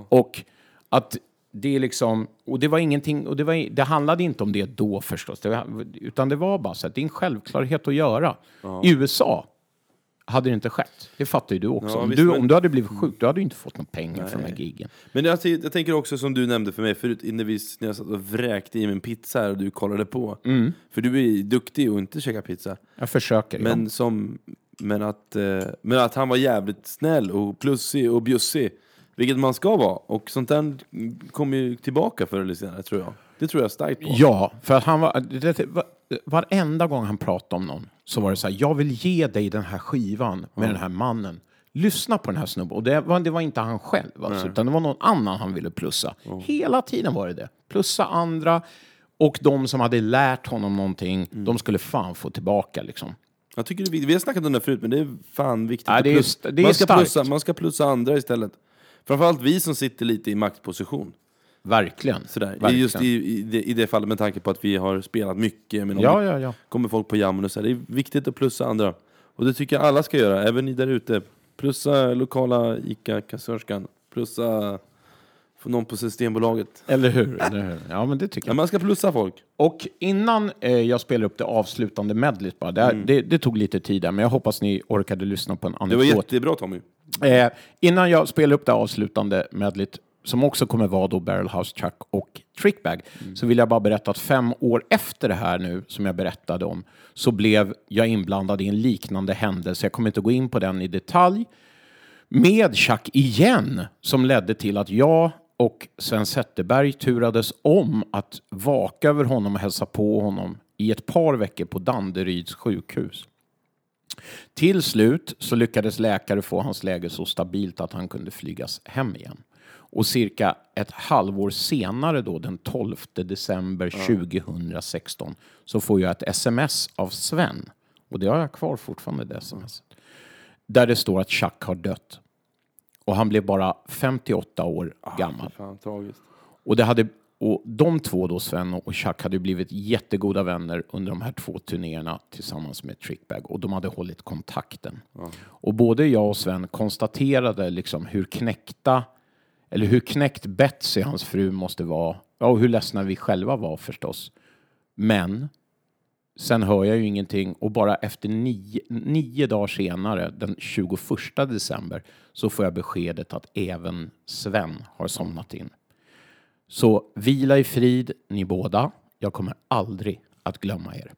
Och att det är liksom, och det var ingenting, och det, var, det handlade inte om det då förstås, det var, utan det var bara så att det är en självklarhet att göra. I USA hade det inte skett. Det fattar ju du också. Ja, om, visst, du, men- om du hade blivit sjuk, du hade ju inte fått några pengar för de här giggen. Men jag, jag tänker också som du nämnde för mig förut, när, vi, när jag satt och vräkte i mig en pizza här och du kollade på. För du är duktig och inte käka pizza. Jag försöker. Men, som, men, att, eh, men att han var jävligt snäll och plussig och bjussig. Vilket man ska vara. Och sånt där kommer ju tillbaka förr eller senare tror jag. Det tror jag starkt på. Ja, för att han var... Det, det, varenda gång han pratade om någon så var det så här, jag vill ge dig den här skivan med den här mannen. Lyssna på den här snubben. Och det var, det var inte han själv, alltså, utan det var någon annan han ville plussa. Hela tiden var det det. Plussa andra. Och de som hade lärt honom någonting, Mm. de skulle fan få tillbaka liksom. Jag tycker det är. Vi har snackat om det förut, men det är fan viktigt. Ja, det är- det är man, ska starkt. plussa, man ska plussa andra istället. Framförallt vi som sitter lite i maktposition. Verkligen. Sådär. Verkligen. Just i, i, det, I det fallet med tanke på att vi har spelat mycket. Men Ja, ja, ja. kommer folk på jammen och så här, Det är viktigt att plussa andra. Och det tycker jag alla ska göra, även ni där ute. Plussa lokala ICA-kassörskan. Plussa för någon på Systembolaget. Eller hur? Eller hur? Ja, men det tycker Ja, jag. man ska plussa folk. Och innan eh, jag spelar upp det avslutande medlet bara, det, här, det, det tog lite tid där, men jag hoppas ni orkade lyssna på en Mm. Det var anekdot. jättebra Tommy. Eh, innan jag spelar upp det avslutande medlet, som också kommer vara då Barrelhouse Chuck och Trickbag, så vill jag bara berätta att fem år efter det här nu, som jag berättade om, så blev jag inblandad i en liknande händelse. Jag kommer inte gå in på den i detalj. Med Chuck igen, som ledde till att jag och Sven Zetterberg turades om att vaka över honom och hälsa på honom i ett par veckor på Danderyds sjukhus. Till slut så lyckades läkare få hans läge så stabilt att han kunde flygas hem igen. Och cirka ett halvår senare då, den 12 december 2016, så får jag ett sms av Sven. Och det har jag kvar fortfarande, det sms. Där det står att Chuck har dött. Och han blev bara 58 år gammal. Fan. Och, det hade, och de två då, Sven och Chuck, hade blivit jättegoda vänner under de här två turnéerna tillsammans med Trickbag och de hade hållit kontakten. Och både jag och Sven konstaterade liksom hur knäckta, eller hur knäckt Betsy, hans fru, måste vara. Ja, och hur ledsna vi själva var förstås. Men sen hör jag ju ingenting och bara efter nio, nio dagar senare, den 21 december, så får jag beskedet att även Sven har somnat in. Så vila i frid, ni båda. Jag kommer aldrig att glömma er.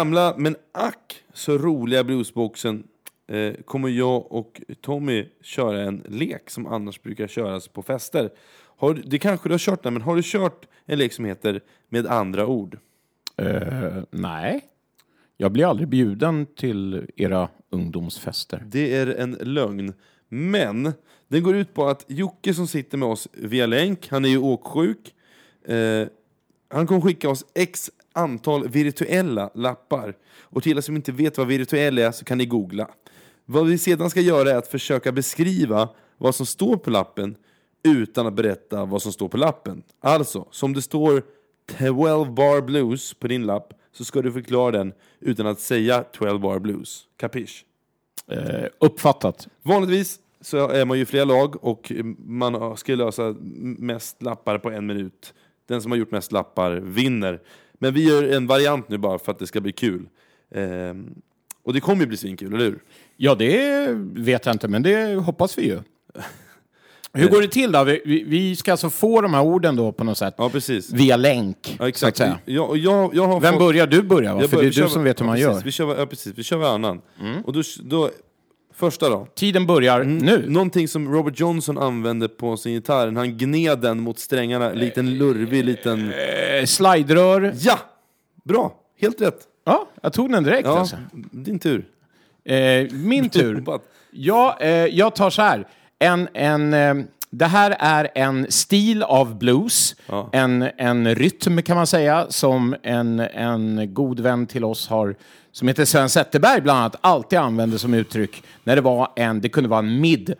Gamla men ack så roliga bluesboxen eh, kommer jag och Tommy köra en lek som annars brukar köras på fester. Har, det kanske du har kört den, men har du kört en lek som heter Med andra ord? Eh, nej. Jag blir aldrig bjuden till era ungdomsfester. Det är en lögn. Men den går ut på att Jocke som sitter med oss via länk, han är ju åksjuk. Eh, han kommer skicka oss x antal virtuella lappar. Och till er som inte vet vad virtuell är så kan ni googla. Vad vi sedan ska göra är att försöka beskriva vad som står på lappen utan att berätta vad som står på lappen. Alltså, som det står 12 bar blues på din lapp så ska du förklara den utan att säga 12 bar blues. Capiche? Eh, uppfattat. Vanligtvis så är man ju flera lag och man ska lösa mest lappar på en minut. Den som har gjort mest lappar vinner. Men vi gör en variant nu bara för att det ska bli kul. Ehm, och det kommer ju bli svinkul, eller hur? Ja, det vet jag inte, men det hoppas vi ju. Hur går det till då? Vi, vi, vi ska alltså få de här orden då på något sätt Ja, precis. via länk. Ja, så att exakt. säga. Jag, jag, jag har Vem fått- börjar? Du börjar va? Jag För börjar- det är vi kör- du som vet hur ja, man precis. gör. Mm. Vi kör, ja, precis. Vi kör varannan. Och då, då, första då. Tiden börjar nu. Någonting som Robert Johnson använde på sin gitarr, när han gned den mot strängarna, liten lurvig liten... Eh, Sliderör. Ja! Bra! Helt rätt. Ja, jag tog den direkt Ja, alltså. din tur. Eh, min tur. Ja, eh, jag tar så här. En, en, eh, det här är en stil av blues, Ja. en, en rytm kan man säga, som en, en god vän till oss har, som heter Sven Zetterberg bland annat, alltid använde som uttryck när det var en, det kunde vara en mid,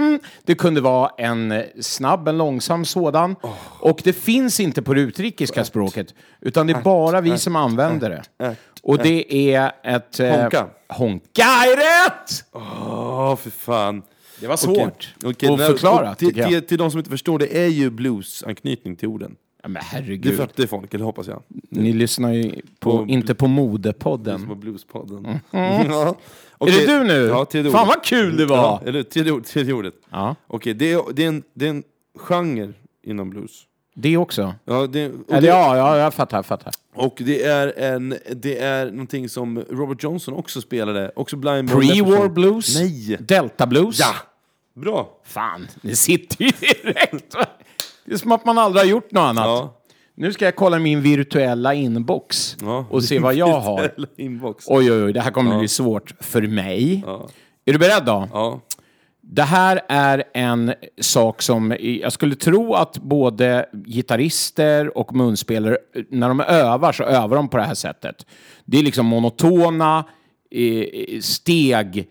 det kunde vara en snabb, en långsam sådan, och det finns inte på det utrikiska språket, utan det är bara vi som använder det. Och det är ett... eh, Honka. Honka är rätt! Åh, för fan. Det var svårt Okej, att nej, förklara, och till, till, till de som inte förstår, det är ju blues-anknytning till orden. Ja, men Det herregud. fattar folk, eller hoppas jag. Ni lyssnar ju på, På- inte på modepodden. På Bluespodden. Ja. Är Okej. det du nu? Ja, tredje Fan vad kul det var! Ja, eller tredje, ord, tredje ordet. Ja. Okej, det, är, det, är en, det är en genre inom blues. Det också. Ja, det, Eller det, ja, ja, jag fattar, jag fattar. och det är en, det är någonting som Robert Johnson också spelade. Också Blind Pre-war blues? Nej! Delta blues? Ja! Bra! Fan, det sitter ju direkt. Det är som att man aldrig har gjort något annat. Ja. Nu ska jag kolla min virtuella inbox Ja. och se vad jag har. Inbox. Oj, oj, oj, det här kommer bli svårt för mig. Ja. Är du beredd då? Ja. Det här är en sak som jag skulle tro att både gitarrister och munspelare, när de övar så övar de på det här sättet. Det är liksom monotona eh, steg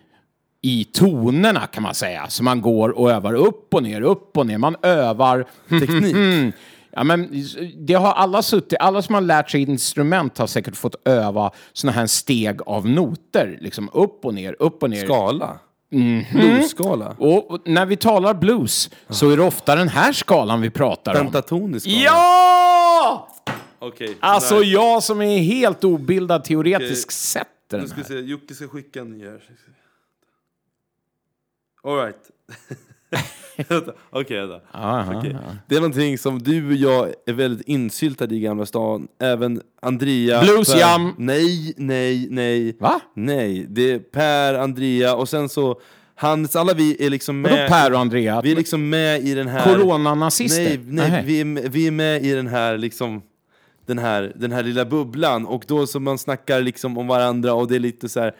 i tonerna kan man säga. Så man går och övar upp och ner, upp och ner. Man övar Teknik. Ja, men det har alla suttit, alla som har lärt sig instrument har säkert fått öva såna här steg av noter. Liksom upp och ner, upp och ner. Skala. Mhm. Bluesskala. Och och när vi talar blues så är det ofta den här skalan vi pratar om. Pentatonisk skala. Ja! Okej. Alltså nej. jag som är helt obildad teoretisk sett Nu den ska vi här. se, Jocke ska skicka en ny här. Alright. Okej. Aha, Okej. Det är någonting som du och jag är väldigt insyltade i Gamla stan. Även Andrea. Blues Per- Jam. Nej, nej, nej. Va? Nej, det är Per, Andrea och sen så Hans, alla vi är liksom Vadå med. Per och Andrea? Vi är liksom med i den här... Coronanazister? Nej, nej vi, är, vi är med i den här liksom den här, den här lilla bubblan och då så man snackar liksom om varandra och det är lite så här.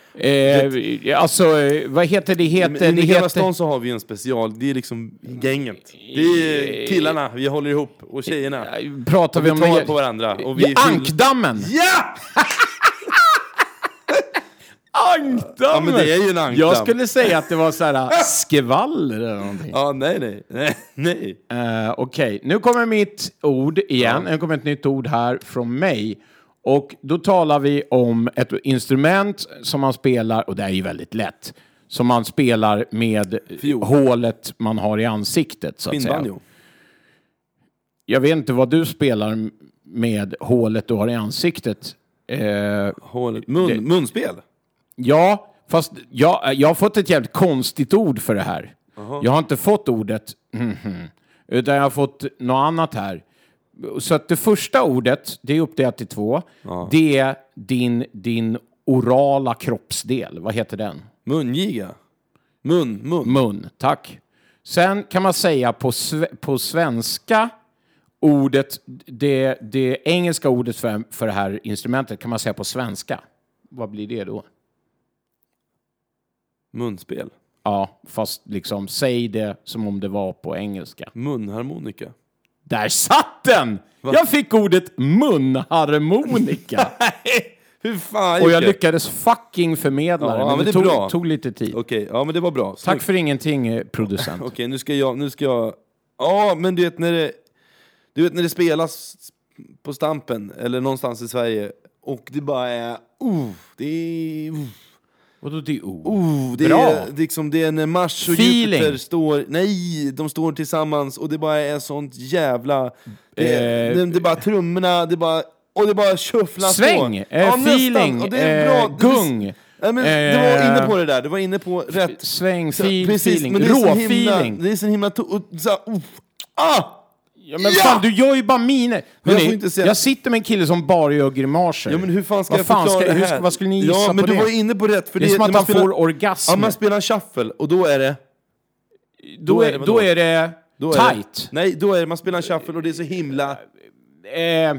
Eh, alltså, eh, vad heter det? Heter, I det heter... stan så har vi en special, det är liksom gänget. Det är killarna, vi håller ihop, och tjejerna. Pratar Och vi vi om... tar något- på varandra. Och vi Ja, Ankdammen! Ja! Ankdammen! Ja, men det är ju en ankdamm. Jag skulle säga att det var så här skvaller eller någonting. Ja, nej, nej, nej, nej. Eh, Okej, nu kommer mitt ord igen. Nu kommer ett nytt ord här från mig. Och då talar vi om ett instrument som man spelar, och det är ju väldigt lätt, som man spelar med Fiol. hålet man har i ansiktet. Så att säga. Skinnbanjo. Jag vet inte vad du spelar med hålet du har i ansiktet. Eh, Hålet. Mun, Det- Munspel. Ja, fast jag, jag har fått ett jävligt konstigt ord för det här. Jag har inte fått ordet mhm, utan jag har fått något annat här. Så att det första ordet, det är uppdelat i två. Det är din, din orala kroppsdel. Vad heter den? Mungiga. Mun, mun. Mun, tack. Sen kan man säga på, sve- på svenska ordet, det, det engelska ordet för, för det här instrumentet kan man säga på svenska. Vad blir det då? Munspel. Ja, fast liksom säg det som om det var på engelska. Munharmonika. Där satt den! Jag fick ordet munharmonika. Hur fan Och jag Jocke? lyckades fucking förmedla Ja, det, men, men det, det tog, bra. tog lite tid. Okej, ja men det var bra. Tack Snyggt. för ingenting, eh, producent. Okej, nu ska jag... Nu ska jag... Ja, men du vet när det... Du vet när det spelas på Stampen, eller någonstans i Sverige, och det bara är... Uh, det är... Uh, Vadå det är uh, det, Bra. är liksom, det är när Mars och Feeling. Jupiter står... Nej, de står tillsammans och det bara är sånt jävla... Det, Eh, det, det är bara trummorna, det är bara... Och det bara shufflas Sväng, eh, feeling, Och det är bra. eh, Det är- gung. Ja, men det var eh, inne på det där, det var inne på rätt... Sväng, feel, precis, feeling, men det är så rå himla- så uh, ah! Ja, men Ja! fan, du gör ju bara miner. Men jag inte säga- jag sitter med en kille som bara gör grimaser. Ja men hur fan ska vad jag fan förklara ska, det hur, här? ska- Vad skulle ni gissa Ja men på du det? var inne på rätt. För Det är som att man spelar- får orgasm. Ja man spelar shuffle och då är det... då, då är är, det då är det Då är tight. Det, nej, då är det, man spelar shuffle och det är så himla... Eh,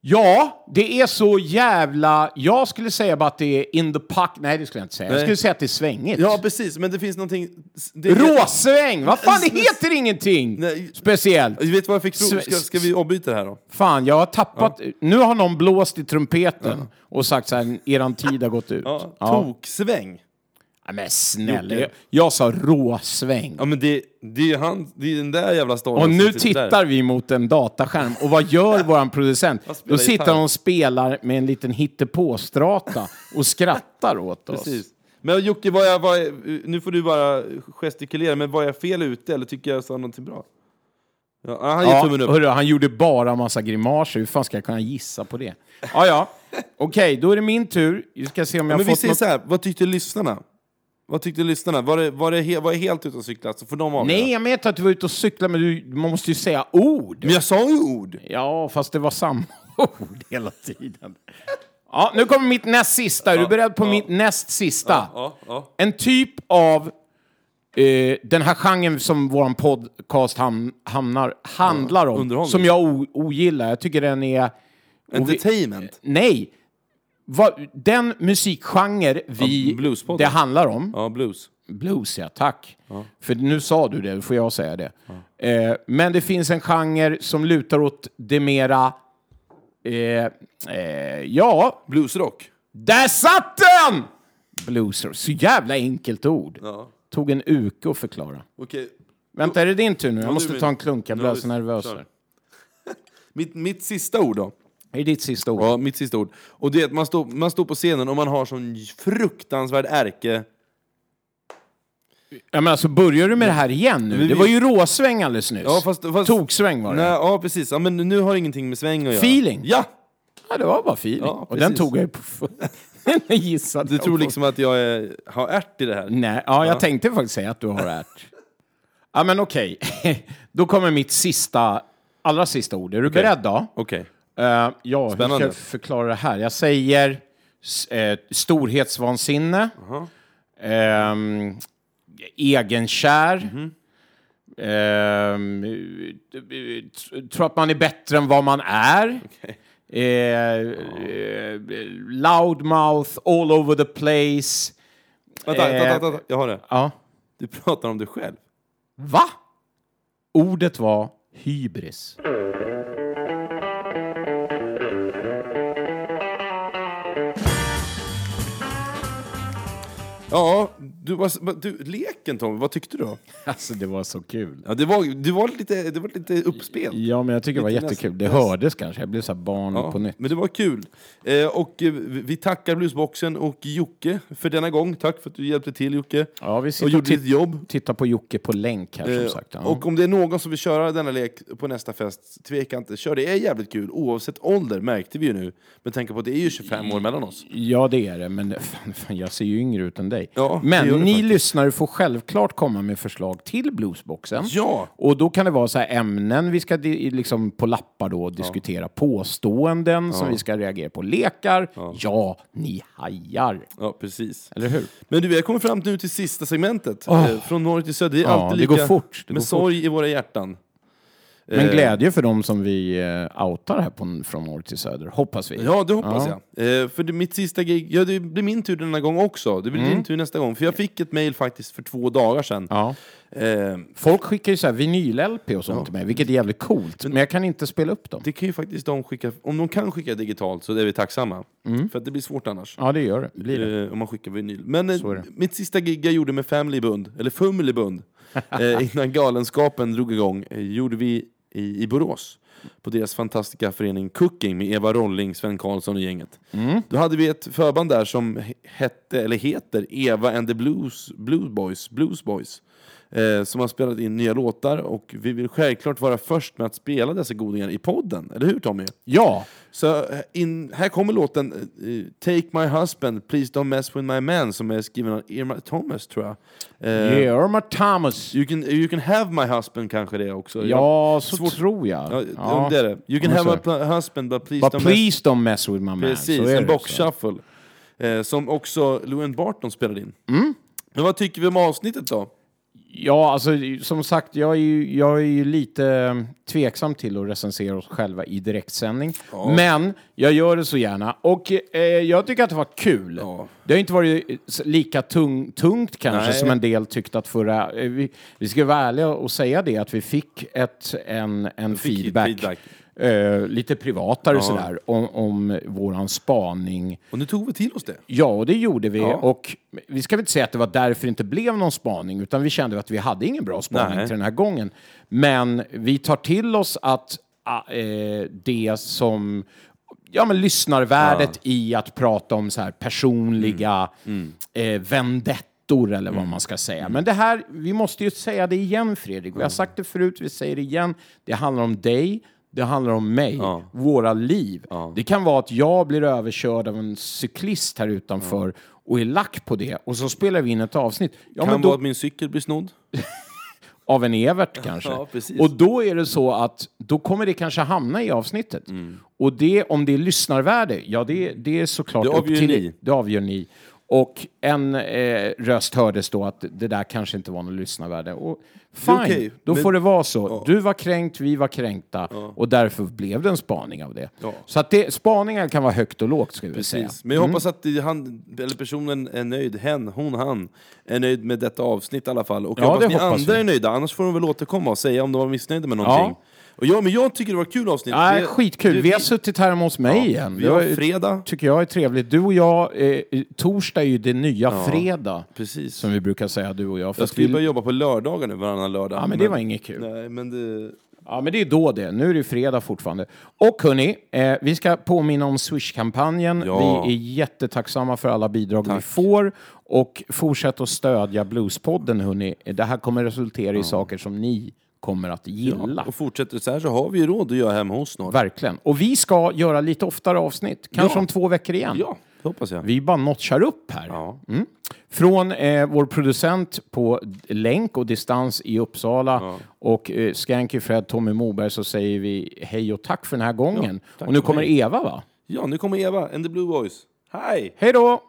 ja, det är så jävla... Jag skulle säga bara att det är in the puck. Nej, det skulle jag inte säga. Jag skulle säga att det är svängigt. Ja precis, men det finns någonting... Det Råsväng! Vad fan, det heter ingenting Nej. speciellt. Vet du vad jag fick tro? Ska, ska vi avbryta det här då? Fan, jag har tappat... Nu har någon blåst i trumpeten och sagt så här, eran tid har gått ut. Ja, Ja. Toksväng. Ja, men snälla, jag, jag sa råsväng. Ja men det, det är ju han, det är den där jävla storyn. Och nu sitter där. tittar vi mot en dataskärm och vad gör våran producent? Då sitter gitarr. han och spelar med en liten hittepåstrata och skrattar åt oss. Precis. Men Jocke, vad jag, vad jag, nu får du bara gestikulera, men var jag fel ute eller tycker jag sa någonting bra? Ja, han Ja, hörru, han gjorde bara massa grimaser. Hur fan ska jag kunna gissa på det? Ja, ja. Okej, då är det min tur. Vi ska se om jag men har vi fått säger något... så här, vad tyckte lyssnarna? Vad tyckte lyssnarna? Var det, var det, he, var jag helt ute och cyklade? Så får de avgöra. Nej, jag vet att du var ute och cyklade, men du man måste ju säga ord. Men jag sa ju ord! Ja, fast det var samma ord hela tiden. Ja, nu kommer mitt näst sista. Är du beredd på mitt näst sista? Ja, ja. En typ av eh, den här genren som vår podcast ham, hamnar, handlar om, som jag ogillar. Jag tycker den är... Entertainment. Nej! Vad, den musikgenre vi, Ja, det handlar om, Ja, blues. Blues, ja. Tack. För nu sa du det, då får jag säga det. Eh, men det finns en genre som lutar åt det mera... Eh, eh, ja, Bluesrock. där satt den! Blues, så jävla enkelt ord. Ja. Tog en uke att förklara. Okej. Vänta, är det din tur nu? Jag måste ta en klunk, jag blir så nervös. Mitt, mitt sista ord då. Är det ditt sista ord? Ja, mitt sista ord. Och det är att man står, man står på scenen och man har sån fruktansvärd ärke... Ja, men alltså, börjar du med det här igen nu? Det var ju råsväng alldeles nyss. Ja, fast, fast, Toksväng var det. Nej, ja, precis. Ja, men nu har det ingenting med sväng att göra. Feeling. Ja! Ja, det var bara feeling. Ja, och den tog jag ju på... den gissade Du jag tror liksom att jag är, har ärt i det här? Nej, ja, jag tänkte faktiskt säga att du har ärt. Ja, men okej. Då kommer mitt sista, allra sista ord. Är du beredd då? Okej. Eh, ja, hur ska Spännande. jag förklara det här? Jag säger eh, storhetsvansinne, ehm, egenkär, Mhm. ehm, t- tror att man är bättre än vad man är. Eh, eh, loudmouth, all over the place. Vänta, Eh, vänta, vänta, jag har det. Ja. Du pratar om dig själv. Va? Ordet var hybris. Ja, du, du, leken Tom, vad tyckte du då? Alltså det var så kul. Ja, det var, det var lite, det var lite uppspel. Ja, men jag tycker det var Lite jättekul. Det hördes kanske. Jag blev så barn Ja, på nytt. Men det var kul. Eh, och eh, vi tackar Bluesboxen och Jocke för denna gång. Tack för att du hjälpte till Jocke. Ja, vi och sitter och gjorde ditt tit- jobb. tittar på Jocke på länk här som Eh, sagt. Ja. Och om det är någon som vill köra denna lek på nästa fest, tveka inte. Kör, det är jävligt kul. Oavsett ålder märkte vi ju nu. Med tanke på att det är ju 25 år mellan oss. Ja, det är det. Men fan, fan, jag ser ju yngre ut än dig. Ja, men det ni faktiskt. lyssnare får självklart komma med förslag till Bluesboxen. Ja. Och då kan det vara så här ämnen vi ska di- liksom på lappar då diskutera. Påståenden som vi ska reagera på. Lekar. Ja. ni hajar. Ja, precis. Eller hur? Men du, vi har kommit fram nu till sista segmentet. Eh, Från norr till söder. Det är Ja, alltid det lika går fort. Det med går sorg i våra hjärtan. Men Eh, glädje för dem som vi eh, outar här på, från norr till söder, hoppas vi. Ja, det hoppas Ja. jag. Eh, för det, mitt sista gig, ja det blir min tur denna gång också. Det blir din tur nästa gång. För jag fick ett mail faktiskt för två dagar sedan. Mm. Ja. Eh, Folk skickar ju så här vinyl-LP och sånt till mig, vilket är jävligt coolt. Men jag kan inte spela upp dem. det kan ju faktiskt de skicka, om de kan skicka digitalt så är vi tacksamma. För att det blir svårt annars. Ja, det gör det. Blir det. Eh, om man skickar vinyl. Men eh, mitt sista gig jag gjorde med Family Bund, eller Fumly Bund, eh, innan galenskapen drog igång, gjorde vi i, i Borås. På deras fantastiska förening Cooking med Eva Rolling, Sven Karlsson och gänget. Mm. Då hade vi ett förband där som he- hette, eller heter Eva and the Blues, Blues Boys. Blues Boys. Eh, som har spelat in nya låtar och vi vill självklart vara först med att spela dessa godingar i podden. Eller hur Tommy? Ja, Så eh, in, här kommer låten eh, Take My Husband, Please Don't Mess With My Man som är skriven av Irma Thomas tror jag. Eh, Irma Thomas. you, can, you can have my husband kanske det också. Ja, så svårt- tror jag. Ja, Ja. Det är det. You can have my husband but please But don't please don't mess with my man. mess... Precis, en det box också. shuffle. Eh, som också Llewyn Barton spelade in. Mm. Men vad tycker vi om avsnittet då? Ja, alltså som sagt, jag är ju, jag är ju lite eh, tveksam till att recensera oss själva i direktsändning. Men jag gör det så gärna. Och eh, jag tycker att det var kul. Ja. Det har inte varit eh, lika tung, tungt kanske Nej. som en del tyckte att förra... Eh, vi, vi ska vara ärliga och säga det att vi fick ett, en, en feedback. feedback. Eh, lite privatare sådär, om, om våran spaning. Och nu tog vi till oss det. Ja, och det gjorde vi. Ja. Och vi ska väl inte säga att det var därför det inte blev någon spaning, utan vi kände att vi hade ingen bra spaning Nej. till den här gången. Men vi tar till oss att eh, det som ja, men lyssnarvärdet i att prata om så här personliga Mm. Eh, vendettor eller vad man ska säga. Men det här, vi måste ju säga det igen Fredrik. Vi har sagt det förut, vi säger det igen. Det handlar om dig, det handlar om mig, Ja. våra liv. Det kan vara att jag blir överkörd av en cyklist här utanför och är lack på det och så spelar vi in ett avsnitt. Ja, kan men då, vara att min cykel blir snodd. av en Evert kanske. Ja, och då är det så att då kommer det kanske hamna i avsnittet. Mm. Och det, om det är lyssnarvärde, ja det, det är såklart Det upp till ni. Det avgör ni. Och en eh, röst hördes då att det där kanske inte var något lyssnarvärde. Och fine, okej, då men- får det vara så. Du var kränkt, vi var kränkta och därför blev det en spaning av det. Ja. Så att det, spaningar kan vara högt och lågt ska vi säga. Men jag hoppas att han, eller personen är nöjd, hen, hon, han, är nöjd med detta avsnitt i alla fall. Och jag Ja, hoppas det ni hoppas andra vi. är nöjda, annars får de väl återkomma och säga om de var missnöjda med någonting. Och ja, men jag tycker det var ett kul avsnitt. Ja, Det- skitkul. det- Vi har suttit här hemma hos mig Ja, igen. vi har fredag. tycker jag är trevligt. Du och jag, eh, torsdag är ju det nya fredag. Precis. Som vi brukar säga, du och jag. För jag skulle vi- börja jobba på lördagar nu, varannan lördag. Ja, men det var inget kul. Nej, men det... Ja, men det är då det. Nu är det fredag fortfarande. Och hörni, eh, vi ska påminna om Swish-kampanjen. Ja. Vi är jättetacksamma för alla bidrag vi Tack. får. Och fortsätt att stödja Bluespodden, hörni. Det här kommer resultera i saker som ni kommer att gilla. Och fortsätter så här så har vi ju råd att göra hemma hos snart. Verkligen. Och vi ska göra lite oftare avsnitt. Kanske Ja. om två veckor igen. Ja, det hoppas jag. Vi bara notchar upp här. Ja. Mm. Från eh, vår producent på länk och distans i Uppsala och eh, Skanky Fred, Tommy Moberg så säger vi hej och tack för den här gången. och nu kommer. Eva va? Ja, nu kommer Eva and the Blue Boys. Hej! Hej då!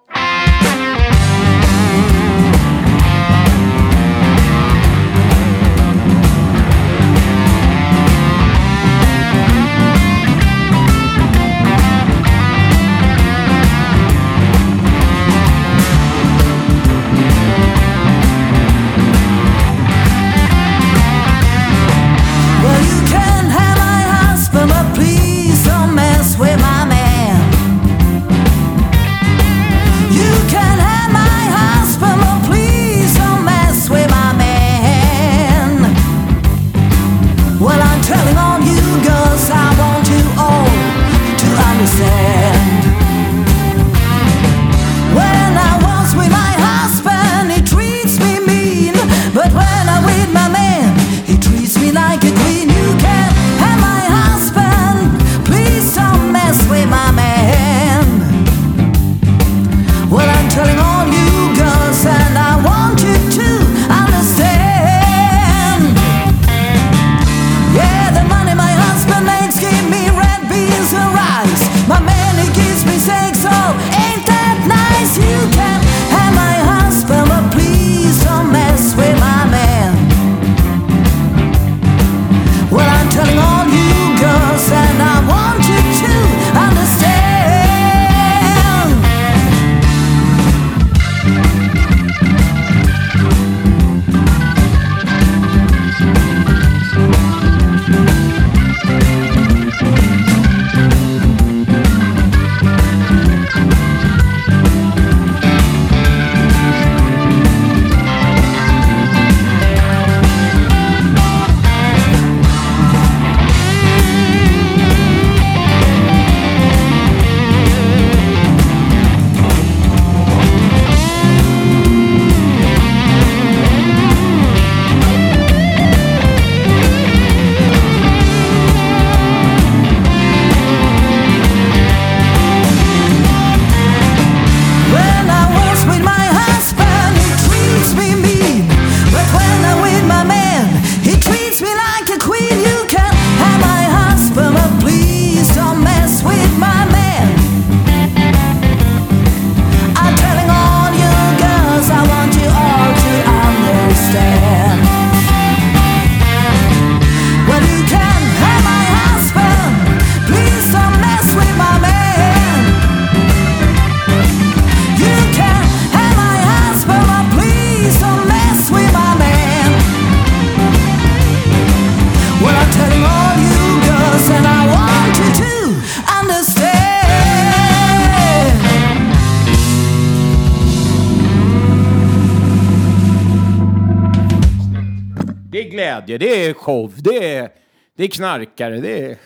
Det är knarkare, det är...